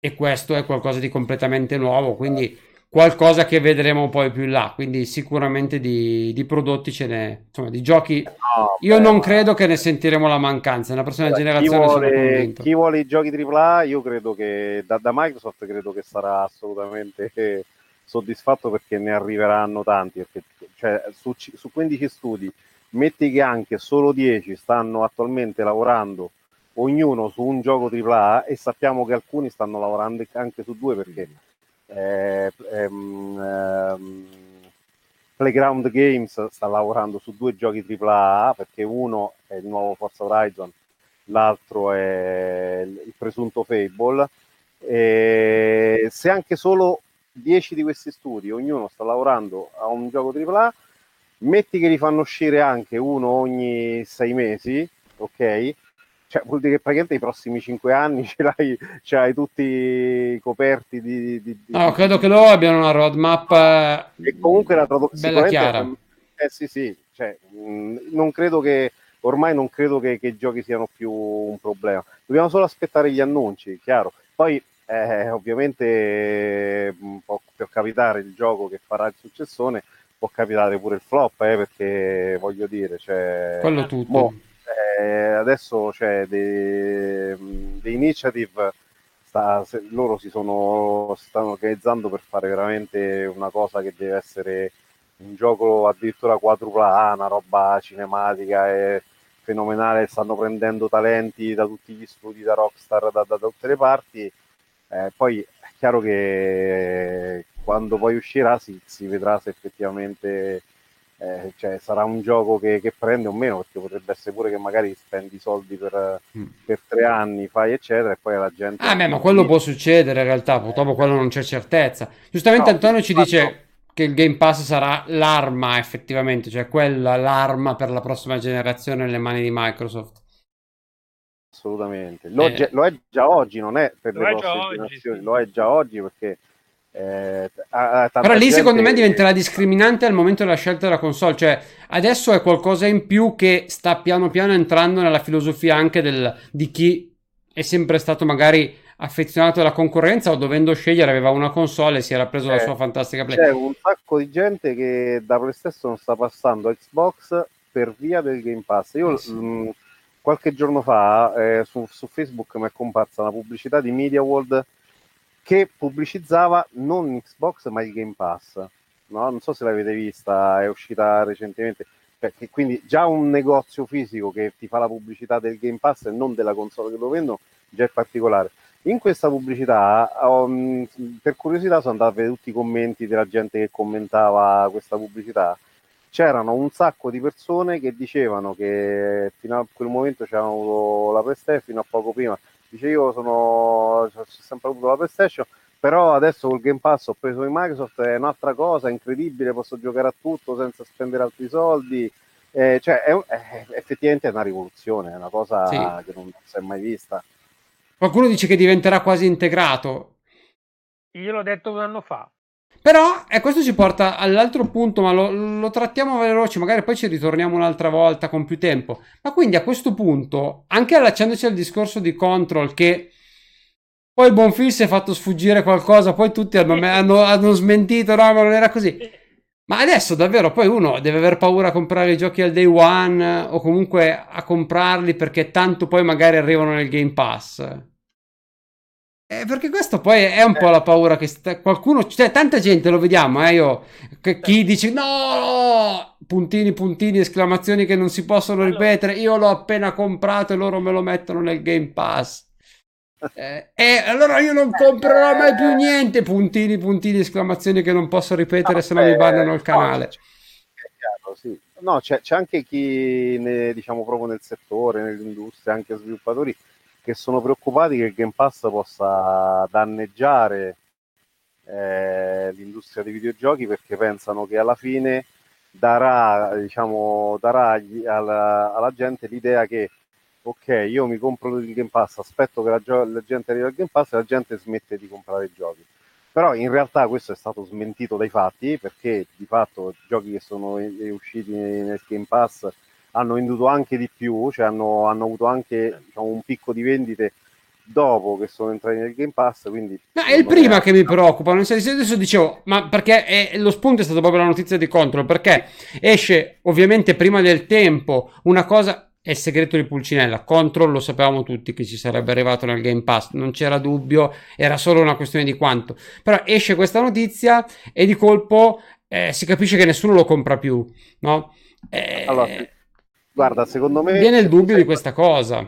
e questo è qualcosa di completamente nuovo. Quindi qualcosa che vedremo poi più in là. Quindi sicuramente di, di prodotti ce n'è, insomma, di giochi. No, io beh, non credo che ne sentiremo la mancanza. Nella prossima beh, generazione chi vuole, chi vuole i giochi AAA, io credo che da, da, Microsoft credo che sarà assolutamente soddisfatto perché ne arriveranno tanti. Perché, cioè, su, su 15 studi, metti che anche solo 10 stanno attualmente lavorando ognuno su un gioco AAA e sappiamo che alcuni stanno lavorando anche su due perché eh, ehm, ehm, Playground Games sta lavorando su due giochi AAA perché uno è il nuovo Forza Horizon, l'altro è il presunto Fable. E se anche solo 10 di questi studi, ognuno sta lavorando a un gioco AAA, metti che li fanno uscire anche uno ogni sei mesi, ok? Cioè, vuol dire che praticamente i prossimi cinque anni ce l'hai, ce l'hai tutti coperti di, di, di No, credo che loro abbiano una roadmap e comunque la tradu- bella chiara. Eh sì, sì, cioè, mh, non credo che ormai non credo che, che, i giochi siano più un problema. Dobbiamo solo aspettare gli annunci, chiaro. Poi eh, ovviamente può, capitare il gioco che farà il successone, può capitare pure il flop, eh, perché voglio dire, cioè, quello tutto. Mo, eh, adesso c'è The, The Initiative, sta, loro si, sono, stanno organizzando per fare veramente una cosa che deve essere un gioco addirittura quadrupla A, una roba cinematica e fenomenale, stanno prendendo talenti da tutti gli studi, da Rockstar, da, da, da tutte le parti. Eh, poi è chiaro che quando poi uscirà si, si vedrà se effettivamente eh, cioè, sarà un gioco che, che, prende o meno, perché potrebbe essere pure che magari spendi soldi per, mm. per tre anni, fai eccetera, e poi la gente... Ah, beh, ma quello può succedere in realtà, purtroppo quello non c'è certezza. Giustamente no, Antonio ci dice che il Game Pass sarà l'arma effettivamente, cioè quella l'arma per la prossima generazione nelle mani di Microsoft. Assolutamente, lo, eh. lo è già oggi, non è per lo le prossime generazioni, sì. lo è già oggi perché eh, Però lì secondo me diventerà discriminante al momento della scelta della console, cioè adesso è qualcosa in più che sta piano piano entrando nella filosofia anche del, di chi è sempre stato magari affezionato alla concorrenza o dovendo scegliere aveva una console e si era preso eh, la sua fantastica Play. C'è un sacco di gente che da PlayStation sta passando a Xbox per via del Game Pass. Io eh sì. mh, mm, qualche giorno fa eh, su, su Facebook mi è comparsa una pubblicità di Media World che pubblicizzava non Xbox ma il Game Pass. No? Non so se l'avete vista, è uscita recentemente. Perché quindi già un negozio fisico che ti fa la pubblicità del Game Pass e non della console che lo vendono già è particolare. In questa pubblicità, um, per curiosità, sono andato a vedere tutti i commenti della gente che commentava questa pubblicità. C'erano un sacco di persone che dicevano che fino a quel momento c'erano la PlayStation, fino a poco prima dice io sono ho sempre avuto la PlayStation però adesso col Game Pass ho preso il Microsoft è un'altra cosa incredibile posso giocare a tutto senza spendere altri soldi. Eh, cioè è, è, effettivamente è una rivoluzione è una cosa sì. che non si è mai vista. Qualcuno dice che diventerà quasi integrato. Io l'ho detto un anno fa però, e questo ci porta all'altro punto, ma lo, lo, trattiamo veloce, magari poi ci ritorniamo un'altra volta con più tempo. Ma quindi a questo punto, anche allacciandoci al discorso di Control, che poi il buon film si è fatto sfuggire qualcosa, poi tutti hanno, hanno, hanno smentito, no, ma non era così. Ma adesso davvero poi uno deve aver paura a comprare i giochi al day one o comunque a comprarli perché tanto poi magari arrivano nel Game Pass. Eh, perché questo poi è un po' la paura che sta, qualcuno, cioè tanta gente lo vediamo, eh, io, che, chi dice no, puntini, puntini, esclamazioni che non si possono ripetere, io l'ho appena comprato e loro me lo mettono nel Game Pass. Eh, e allora io non comprerò mai più niente, puntini, puntini, esclamazioni che non posso ripetere no, se no mi bannano il canale. No, chiaro, sì. no c'è, c'è, anche chi, ne, diciamo, proprio nel settore, nell'industria, anche sviluppatori, che sono preoccupati che il Game Pass possa danneggiare eh, l'industria dei videogiochi perché pensano che alla fine darà, diciamo, darà alla, alla, gente l'idea che ok, io mi compro il Game Pass, aspetto che la, gio- la gente arrivi al Game Pass e la gente smette di comprare i giochi. Però in realtà questo è stato smentito dai fatti perché di fatto giochi che sono usciti nel Game Pass hanno venduto anche di più, cioè hanno, hanno avuto anche diciamo, un picco di vendite dopo che sono entrati nel Game Pass. Quindi no, è il prima è... che mi preoccupa. Adesso dicevo, ma perché è, lo spunto è stato proprio la notizia di Control? Perché esce ovviamente prima del tempo una cosa. È il segreto di Pulcinella. Control lo sapevamo tutti che ci sarebbe arrivato nel Game Pass, non c'era dubbio, era solo una questione di quanto. Però esce questa notizia e di colpo eh, si capisce che nessuno lo compra più, no? Eh, allora, Guarda, secondo me... Viene il dubbio di questa cosa.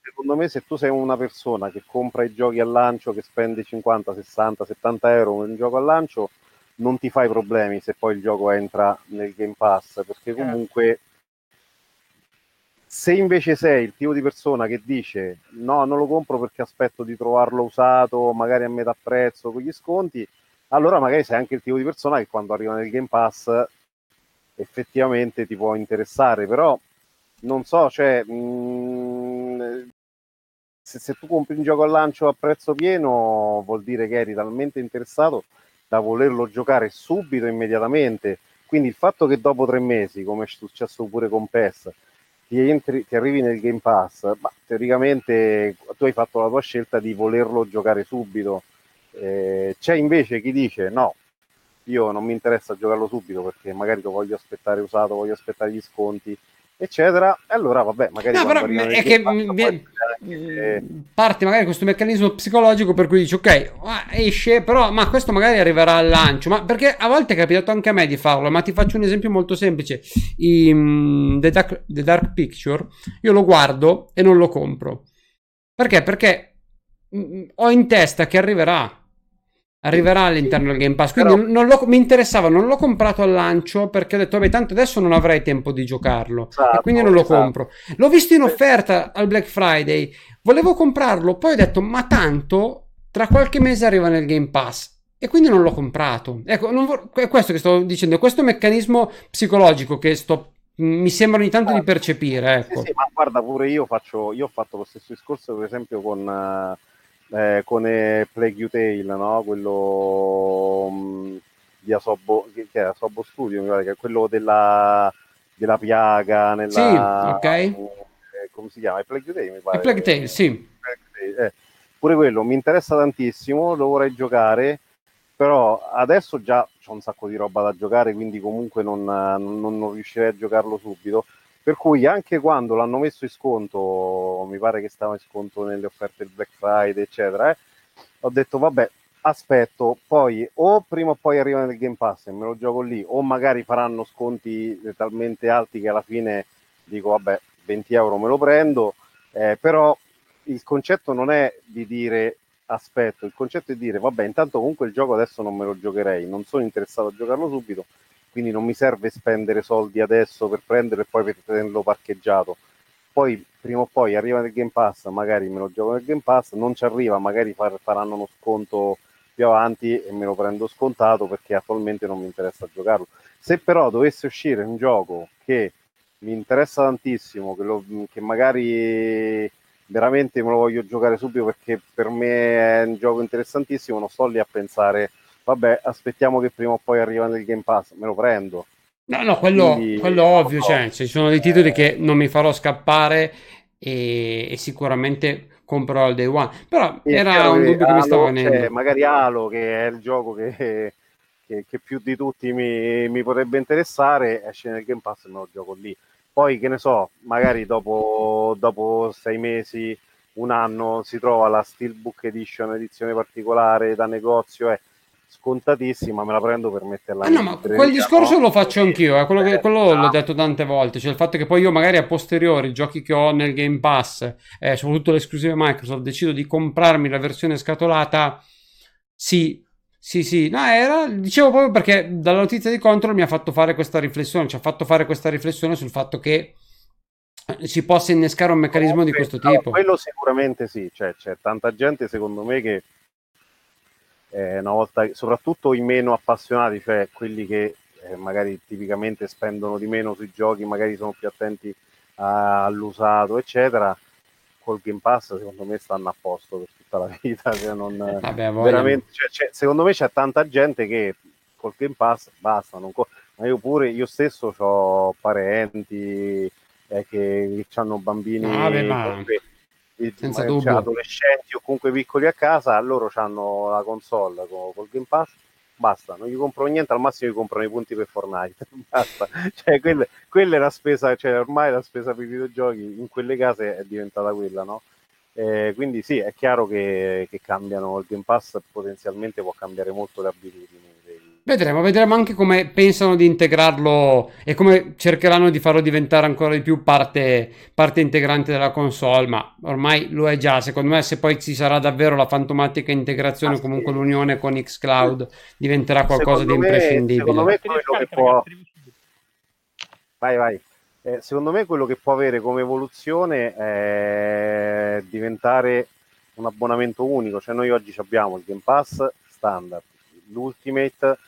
Secondo me se tu sei una persona che compra i giochi al lancio, che spende 50, 60, 70 euro un gioco al lancio, non ti fai problemi se poi il gioco entra nel Game Pass, perché certo. comunque se invece sei il tipo di persona che dice no, non lo compro perché aspetto di trovarlo usato, magari a metà prezzo con gli sconti, allora magari sei anche il tipo di persona che quando arriva nel Game Pass effettivamente ti può interessare, però non so, cioè, mh, mm, se, se, tu compri un gioco al lancio a prezzo pieno vuol dire che eri talmente interessato da volerlo giocare subito, immediatamente. Quindi il fatto che dopo tre mesi, come è successo pure con PES, ti, entri, ti arrivi nel Game Pass, ma teoricamente tu hai fatto la tua scelta di volerlo giocare subito. Eh, c'è invece chi dice no, io non mi interessa giocarlo subito perché magari lo voglio aspettare usato, voglio aspettare gli sconti, eccetera. E allora, vabbè, magari no, però è che passo, viene, anche... parte magari questo meccanismo psicologico per cui dici, ok, esce, però, ma questo magari arriverà al lancio. Ma perché a volte è capitato anche a me di farlo. Ma ti faccio un esempio molto semplice: I, um, The, Dark, The Dark Picture, io lo guardo e non lo compro. Perché? Perché mm, ho in testa che arriverà Arriverà all'interno del Game Pass. Quindi Però... non mi interessava, non l'ho comprato al lancio perché ho detto, vabbè, tanto adesso non avrei tempo di giocarlo. Esatto, e quindi non lo esatto. compro. L'ho visto in offerta al Black Friday. Volevo comprarlo, poi ho detto, ma tanto tra qualche mese arriva nel Game Pass. E quindi non l'ho comprato. Ecco, vor- è questo che sto dicendo, è questo meccanismo psicologico che sto mi sembra ogni tanto di percepire. Ecco. Sì, sì, ma guarda, pure io faccio, io ho fatto lo stesso discorso, per esempio, con, eh, con eh, Plague Tale, no? quello um, di Asobo, che, è Asobo Studio, mi pare, che è quello della, della piaga. Nella, sì, ok. Eh, come si chiama? È Plague Tale, mi pare. È Plague Tale, sì. Eh, pure quello mi interessa tantissimo, lo vorrei giocare però adesso già c'è un sacco di roba da giocare, quindi comunque non, non, non, riuscirei a giocarlo subito. Per cui anche quando l'hanno messo in sconto, mi pare che stava in sconto nelle offerte del Black Friday, eccetera, eh, ho detto vabbè, aspetto, poi o prima o poi arriva nel Game Pass e me lo gioco lì, o magari faranno sconti talmente alti che alla fine dico vabbè, 20 euro me lo prendo, eh, però il concetto non è di dire aspetto, il concetto è dire, vabbè, intanto comunque il gioco adesso non me lo giocherei, non sono interessato a giocarlo subito, quindi non mi serve spendere soldi adesso per prenderlo e poi per tenerlo parcheggiato. Poi prima o poi arriva nel Game Pass, magari me lo gioco nel Game Pass, non ci arriva, magari far, faranno uno sconto più avanti e me lo prendo scontato perché attualmente non mi interessa giocarlo. Se però dovesse uscire un gioco che mi interessa tantissimo, che, lo, che magari veramente me lo voglio giocare subito perché per me è un gioco interessantissimo, non sto lì a pensare, vabbè, aspettiamo che prima o poi arriva nel Game Pass, me lo prendo. No, no, quello, Quindi, quello ovvio, no, cioè, ci sono dei titoli eh, che non mi farò scappare e, e sicuramente comprerò il day one. Però era un dubbio che mi stava venendo. Cioè, magari Halo, che è il gioco che, che, che più di tutti mi, mi, potrebbe interessare, esce nel Game Pass e me lo gioco lì. Poi, che ne so, magari dopo, dopo sei mesi, un anno, si trova la Steelbook Edition, edizione particolare da negozio, è scontatissima, me la prendo per metterla ah, in no, ma quel discorso no? lo faccio anch'io, eh, quello, che, quello l'ho esatto. detto tante volte, cioè il fatto che poi io magari a posteriori i giochi che ho nel Game Pass, eh, soprattutto le esclusive Microsoft, decido di comprarmi la versione scatolata, sì, sì, sì, no, era, dicevo proprio perché dalla notizia di Control mi ha fatto fare questa riflessione, ci ha fatto fare questa riflessione sul fatto che si possa innescare un meccanismo di questo tipo. quello sicuramente sì, cioè, c'è tanta gente secondo me che eh, una volta, soprattutto i meno appassionati, cioè quelli che eh, magari tipicamente spendono di meno sui giochi, magari sono più attenti a, all'usato, eccetera, col Game Pass secondo me stanno a posto per tutta la vita. Cioè non, Vabbè, veramente, cioè, cioè, secondo me c'è tanta gente che col Game Pass basta, non co- ma io pure, io stesso ho parenti eh, che, che hanno bambini Vabbè, ma... Senza cioè, adolescenti o comunque piccoli a casa, loro hanno la console con, col Game Pass basta, non gli compro niente, al massimo gli comprano i punti per Fortnite, basta. Cioè, quella, quella, è la spesa, cioè ormai la spesa per i videogiochi in quelle case è diventata quella, no? Eh, quindi sì, è chiaro che, che cambiano il Game Pass, potenzialmente può cambiare molto le abitudini Vedremo, vedremo anche come pensano di integrarlo e come cercheranno di farlo diventare ancora di più parte, parte, integrante della console, ma ormai lo è già. Secondo me, se poi ci sarà davvero la fantomatica integrazione, ah, comunque sì. l'unione con Xcloud diventerà qualcosa secondo di imprescindibile. secondo me quello che può... Vai, vai. Eh, secondo me quello che può avere come evoluzione è diventare un abbonamento unico, cioè noi oggi abbiamo il Game Pass standard, l'Ultimate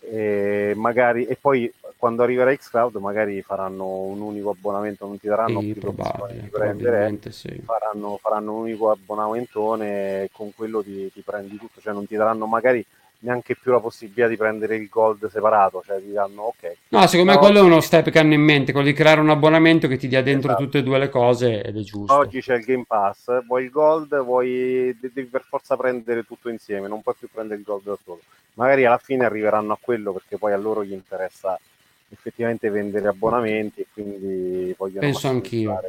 e, magari, e poi quando arriverà Xcloud magari faranno un unico abbonamento, non ti daranno sì, più di prendere, sì. faranno, faranno, un unico abbonamentone e con quello ti, ti, prendi tutto, cioè non ti daranno magari neanche più la possibilità di prendere il gold separato, cioè ti danno ok. No, secondo me quello è uno step che hanno in mente, quello di creare un abbonamento che ti dia dentro esatto. tutte e due le cose ed è giusto. Oggi c'è il Game Pass, vuoi il gold, vuoi devi per forza prendere tutto insieme, non puoi più prendere il gold da solo magari alla fine arriveranno a quello perché poi a loro gli interessa effettivamente vendere abbonamenti e quindi vogliono penso anch'io.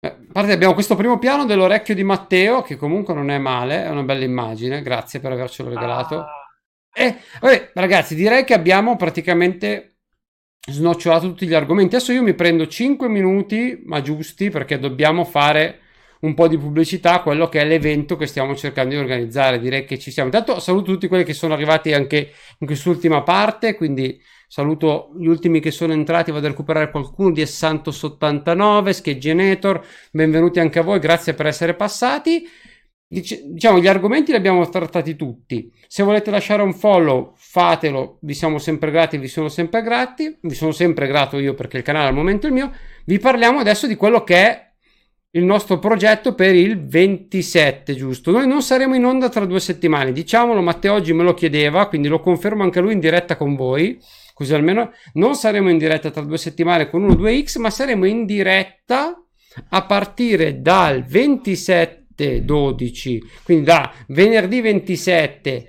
eh, a parte abbiamo questo primo piano dell'orecchio di Matteo che comunque non è male è una bella immagine grazie per avercelo regalato. Ah. e vabbè, ragazzi direi che abbiamo praticamente snocciolato tutti gli argomenti. Adesso io mi prendo 5 minuti ma giusti perché dobbiamo fare un po' di pubblicità quello che è l'evento che stiamo cercando di organizzare. Direi che ci siamo. Intanto saluto tutti quelli che sono arrivati anche in quest'ultima parte, quindi saluto gli ultimi che sono entrati, vado a recuperare qualcuno di Santos 89, Scheggenator, benvenuti anche a voi, grazie per essere passati. Dic- diciamo, gli argomenti li abbiamo trattati tutti. Se volete lasciare un follow, fatelo, vi siamo sempre grati, vi sono sempre grati, vi sono sempre grato io perché il canale al momento è il mio. Vi parliamo adesso di quello che è il nostro progetto per il 27, giusto? Noi non saremo in onda tra due settimane, diciamolo, Matteo oggi me lo chiedeva, quindi lo confermo anche lui in diretta con voi, così almeno non saremo in diretta tra due settimane con 1-2X, ma saremo in diretta a partire dal 27 12, quindi da venerdì 27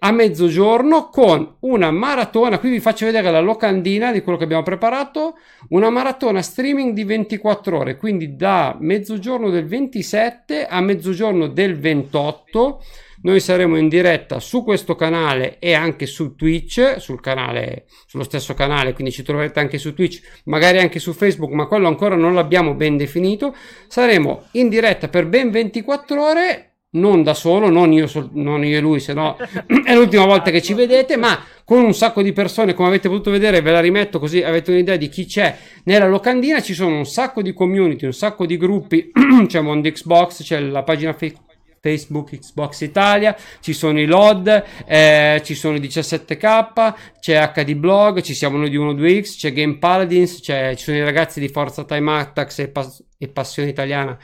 a mezzogiorno con una maratona. Qui vi faccio vedere la locandina di quello che abbiamo preparato. Una maratona streaming di 24 ore, quindi da mezzogiorno del 27 a mezzogiorno del 28 noi saremo in diretta su questo canale e anche su Twitch, sul canale, sullo stesso canale, quindi ci troverete anche su Twitch, magari anche su Facebook, ma quello ancora non l'abbiamo ben definito. Saremo in diretta per ben 24 ore non da solo, non io, non io e lui, se no è l'ultima volta che ci vedete, ma con un sacco di persone, come avete potuto vedere, ve la rimetto così avete un'idea di chi c'è nella locandina, ci sono un sacco di community, un sacco di gruppi, c'è Mondo Xbox, c'è la pagina Facebook Facebook Xbox Italia, ci sono i LOD, eh, ci sono i 17K, c'è HD Blog, ci siamo noi di 12X, c'è Game Paladins, c'è, ci sono i ragazzi di Forza Time Attacks e, Pas- e Passione Italiana.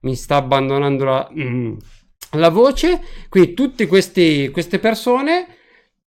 Mi sta abbandonando la, mm, la voce. Qui tutte queste persone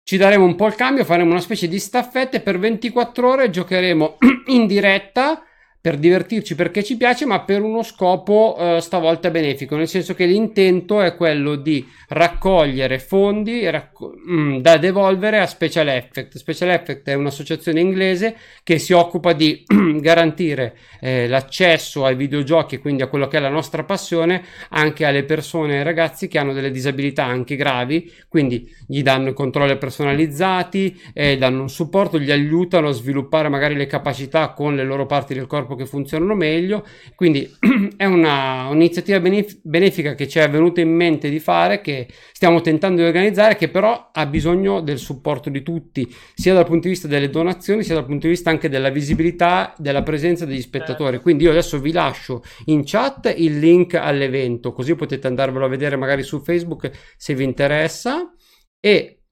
ci daremo un po' il cambio, faremo una specie di staffette per 24 ore, giocheremo in diretta per divertirci perché ci piace, ma per uno scopo eh, stavolta benefico, nel senso che l'intento è quello di raccogliere fondi racco- mh, mm, da devolvere a Special Effect. Special Effect è un'associazione inglese che si occupa di garantire eh, l'accesso ai videogiochi quindi a quello che è la nostra passione anche alle persone e ragazzi che hanno delle disabilità anche gravi, quindi gli danno i controlli personalizzati, eh, danno un supporto, gli aiutano a sviluppare magari le capacità con le loro parti del corpo che funzionano meglio. Quindi è una, un'iniziativa benef- benefica che ci è venuta in mente di fare, che stiamo tentando di organizzare, che però ha bisogno del supporto di tutti, sia dal punto di vista delle donazioni, sia dal punto di vista anche della visibilità, della presenza degli spettatori. Certo. Quindi io adesso vi lascio in chat il link all'evento, così potete andarvelo a vedere magari su Facebook se vi interessa. E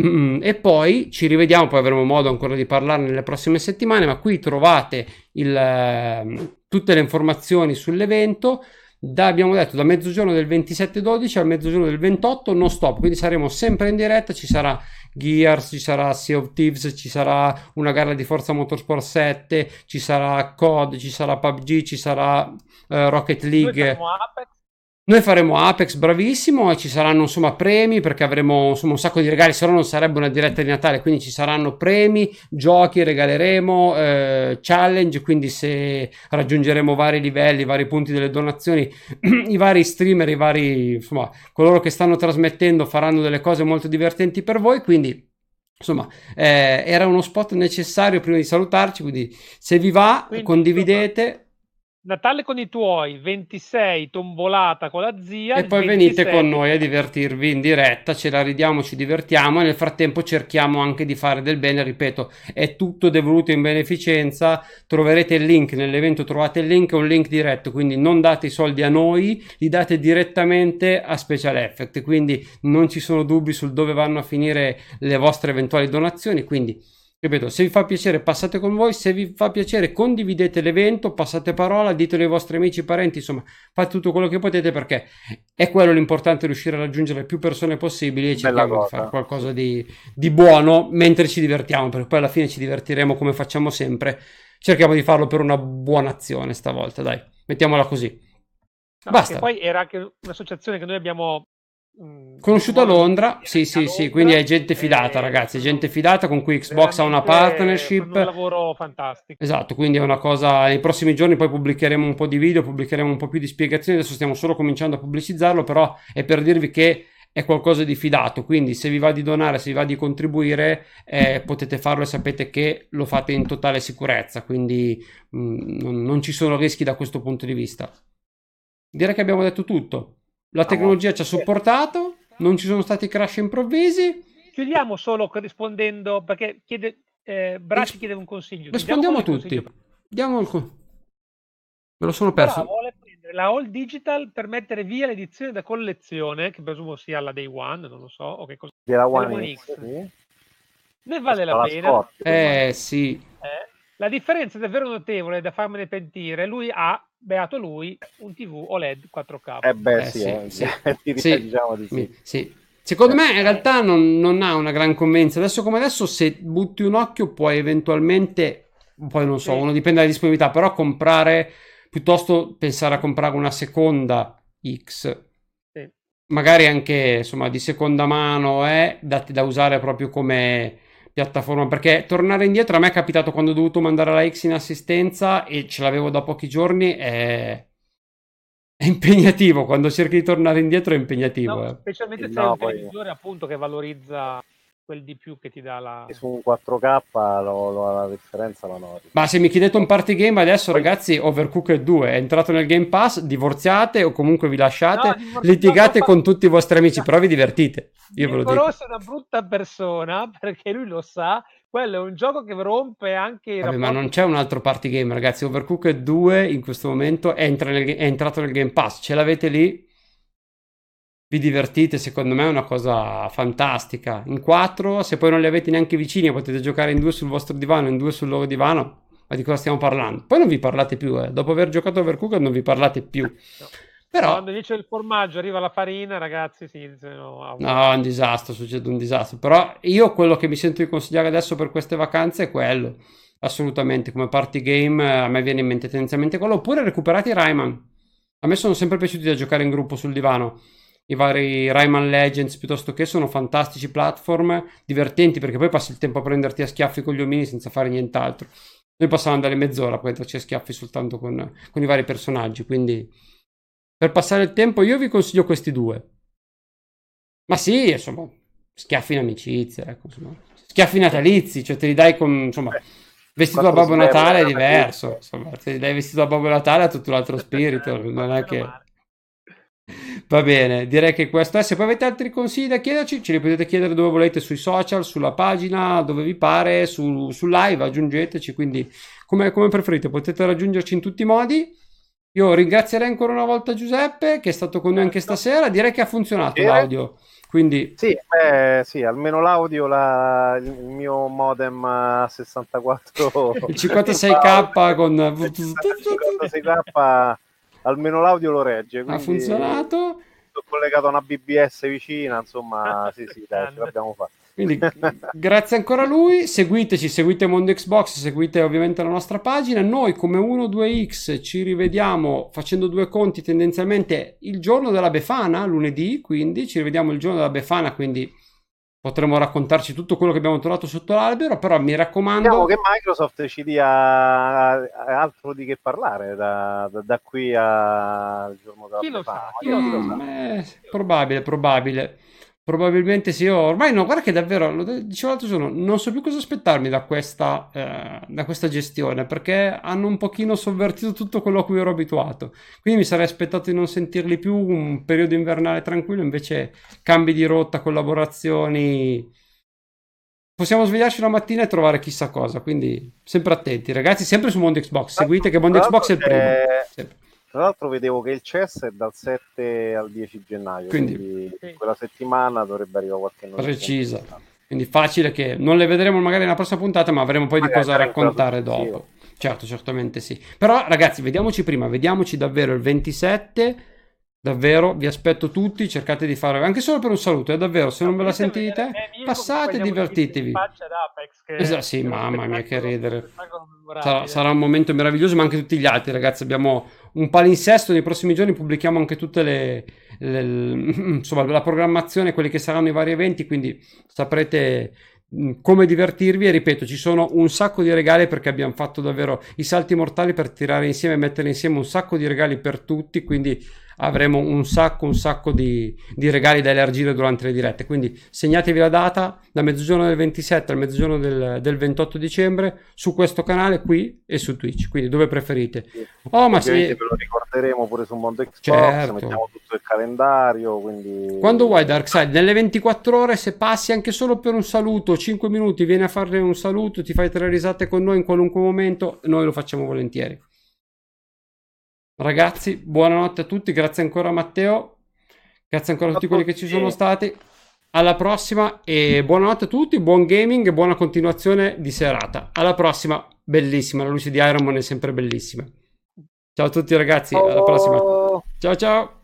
Mm, e poi ci rivediamo, poi avremo modo ancora di parlarne nelle prossime settimane, ma qui trovate il, eh, tutte le informazioni sull'evento. Da, abbiamo detto da mezzogiorno del 27-12 al mezzogiorno del 28 non stop, quindi saremo sempre in diretta, ci sarà Gears, ci sarà Sea of Thieves, ci sarà una gara di Forza Motorsport 7, ci sarà COD, ci sarà PUBG, ci sarà uh, Rocket League. Apex noi faremo Apex bravissimo e ci saranno insomma premi perché avremo insomma un sacco di regali, se no non sarebbe una diretta di Natale, quindi ci saranno premi, giochi, regaleremo, eh, challenge, quindi se raggiungeremo vari livelli, vari punti delle donazioni, i vari streamer, i vari insomma coloro che stanno trasmettendo faranno delle cose molto divertenti per voi, quindi insomma eh, era uno spot necessario prima di salutarci, quindi se vi va quindi, condividete. Natale con i tuoi, 26 tombolata con la zia. E poi 26... venite con noi a divertirvi in diretta, ce la ridiamo, ci divertiamo e nel frattempo cerchiamo anche di fare del bene, ripeto, è tutto devoluto in beneficenza, troverete il link nell'evento, trovate il link, è un link diretto, quindi non date i soldi a noi, li date direttamente a Special Effect, quindi non ci sono dubbi sul dove vanno a finire le vostre eventuali donazioni, quindi Ripeto, se vi fa piacere passate con voi, se vi fa piacere condividete l'evento, passate parola, ditelo ai vostri amici, parenti, insomma fate tutto quello che potete perché è quello l'importante, riuscire a raggiungere più persone possibili e cerchiamo di fare qualcosa di, di buono mentre ci divertiamo, perché poi alla fine ci divertiremo come facciamo sempre, cerchiamo di farlo per una buona azione stavolta, dai, mettiamola così. No, Basta. poi era anche un'associazione che noi abbiamo Conosciuto a Londra, sì, sì, sì, quindi è gente fidata, ragazzi, è gente fidata con cui Xbox ha una partnership. un lavoro fantastico. Esatto, quindi è una cosa. Nei prossimi giorni poi pubblicheremo un po' di video, pubblicheremo un po' più di spiegazioni. Adesso stiamo solo cominciando a pubblicizzarlo, però è per dirvi che è qualcosa di fidato. Quindi, se vi va di donare, se vi va di contribuire, eh, potete farlo e sapete che lo fate in totale sicurezza. Quindi mh, mm, non ci sono rischi da questo punto di vista. direi che abbiamo detto tutto. La tecnologia ci ha supportato, non ci sono stati crash improvvisi. Chiudiamo solo rispondendo, perché chiede, eh, Bracci chiede un consiglio. Rispondiamo a tutti. Diamo il... Me lo sono perso. Bravo, vuole prendere la All Digital per mettere via l'edizione da collezione, che presumo sia la Day One, non lo so, o che cosa. Della One, One X. X. Sì. Ne vale la pena. eh sì. Eh, la differenza è davvero notevole da farmene pentire. Lui ha, beato lui, un TV OLED 4K. Eh beh, eh, sì, eh, sì. sì. diciamo di sì. sì. Secondo me in realtà non, non, ha una gran convenza. Adesso come adesso, se butti un occhio, puoi eventualmente, poi non so, uno dipende dalla disponibilità, però comprare, piuttosto pensare a comprare una seconda X. Magari anche insomma di seconda mano, eh, dati da usare proprio come piattaforma perché tornare indietro a me è capitato quando ho dovuto mandare la X in assistenza e ce l'avevo da pochi giorni è, è impegnativo quando cerchi di tornare indietro è impegnativo no, eh. specialmente se no, è un poi... televisore appunto che valorizza quel di più che ti dà la... E su un 4K lo, lo, la differenza la noti. Ma se mi chiedete un party game adesso, ragazzi, Overcooked 2 è entrato nel Game Pass, divorziate o comunque vi lasciate, no, litigate con tutti i vostri amici, però vi divertite. Io ve lo dico. è una brutta persona perché lui lo sa. Quello è un gioco che rompe anche i Vabbè, Ma non c'è un altro party game, ragazzi. Overcooked 2 in questo momento è, nel, è entrato nel Game Pass. Ce l'avete lì, vi divertite, secondo me è una cosa fantastica. In quattro, se poi non li avete neanche vicini, potete giocare in due sul vostro divano, in due sul loro divano. Ma di cosa stiamo parlando? Poi non vi parlate più, eh. dopo aver giocato Overcooked non vi parlate più. No. Però... Quando dice il formaggio arriva la farina, ragazzi, sì, no, no, è un disastro, succede un disastro. Però io quello che mi sento di consigliare adesso per queste vacanze è quello. Assolutamente, come party game a me viene in mente tendenzialmente quello. Oppure recuperate i Rayman. A me sono sempre piaciuti da giocare in gruppo sul divano i vari Rayman Legends piuttosto che sono fantastici platform, divertenti perché poi passi il tempo a prenderti a schiaffi con gli omini senza fare nient'altro. Noi passavamo dalle mezz'ora a prenderci a schiaffi soltanto con, con i vari personaggi, quindi per passare il tempo io vi consiglio questi due. Ma sì, insomma, schiaffi in amicizia, ecco, insomma. schiaffi natalizi, cioè te li dai con, insomma, vestito da Babbo Natale è diverso, insomma, se li dai vestito da Babbo Natale ha tutto un altro spirito, non è che... Va bene, direi che questo è. Se poi avete altri consigli da chiederci, ce li potete chiedere dove volete, sui social, sulla pagina, dove vi pare, su, su live, aggiungeteci, quindi come, come, preferite, potete raggiungerci in tutti i modi. Io ringrazierei ancora una volta Giuseppe, che è stato con noi anche stasera, direi che ha funzionato l'audio. Quindi... Sì, beh, sì, almeno l'audio, la, il mio modem a 64... il 56k con... Il 56k almeno l'audio lo regge. Ha funzionato. Ho collegato a una BBS vicina, insomma, sì, sì, dai, ce l'abbiamo fatta. Quindi grazie ancora a lui, seguiteci, seguite Mondo Xbox, seguite ovviamente la nostra pagina. Noi come 1-2X ci rivediamo facendo due conti tendenzialmente il giorno della Befana, lunedì, quindi ci rivediamo il giorno della Befana, quindi potremmo raccontarci tutto quello che abbiamo trovato sotto l'albero, però mi raccomando... Speriamo che Microsoft ci dia altro di che parlare da, da, da qui al giorno della chi lo sa, chi lo sa. Eh, probabile, probabile. Probabilmente sì, ormai no, guarda che davvero, lo dicevo l'altro giorno, non so più cosa aspettarmi da questa, eh, da questa gestione, perché hanno un pochino sovvertito tutto quello a cui ero abituato. Quindi mi sarei aspettato di non sentirli più un periodo invernale tranquillo, invece cambi di rotta, collaborazioni... Possiamo svegliarci la mattina e trovare chissà cosa, quindi sempre attenti ragazzi, sempre su Mondo Xbox, seguite che Mondo Xbox è il primo. Sempre. Tra l'altro vedevo che il CES è dal 7 al 10 gennaio, quindi, quindi quella settimana dovrebbe arrivare qualche notizia. Precisa. Quindi facile che non le vedremo magari nella prossima puntata, ma avremo poi magari di cosa raccontare dopo. Certo, certamente sì. Però ragazzi, vediamoci prima, vediamoci davvero il 27. Davvero, vi aspetto tutti, cercate di fare anche solo per un saluto, è eh, davvero, se non ve la sentite, passate e divertitevi. Esatto, sì, mamma mia, che ridere. Sarà, sarà, un momento meraviglioso, ma anche tutti gli altri, ragazzi. Abbiamo un palinsesto. Nei prossimi giorni pubblichiamo anche tutte le, le, insomma, la programmazione, quelli che saranno i vari eventi. Quindi saprete mm, come divertirvi e ripeto ci sono un sacco di regali perché abbiamo fatto davvero i salti mortali per tirare insieme e mettere insieme un sacco di regali per tutti quindi avremo un sacco, un sacco di, di regali da elargire durante le dirette. Quindi segnatevi la data da mezzogiorno del 27 al mezzogiorno del, del 28 dicembre su questo canale qui e su Twitch. Quindi dove preferite. Oh, ma se... ve lo ricorderemo pure su Mondo Xbox, certo. mettiamo tutto il calendario. Quindi... Quando vuoi, Darkside, nelle 24 ore, se passi anche solo per un saluto, 5 minuti, vieni a fare un saluto, ti fai tre risate con noi in qualunque momento, noi lo facciamo volentieri. Ragazzi, buonanotte a tutti, grazie ancora a Matteo, grazie ancora a tutti quelli che ci sono stati. Alla prossima e buonanotte a tutti, buon gaming e buona continuazione di serata. Alla prossima, bellissima, la luce di Iron Man è sempre bellissima. Ciao a tutti ragazzi, alla prossima. Ciao ciao.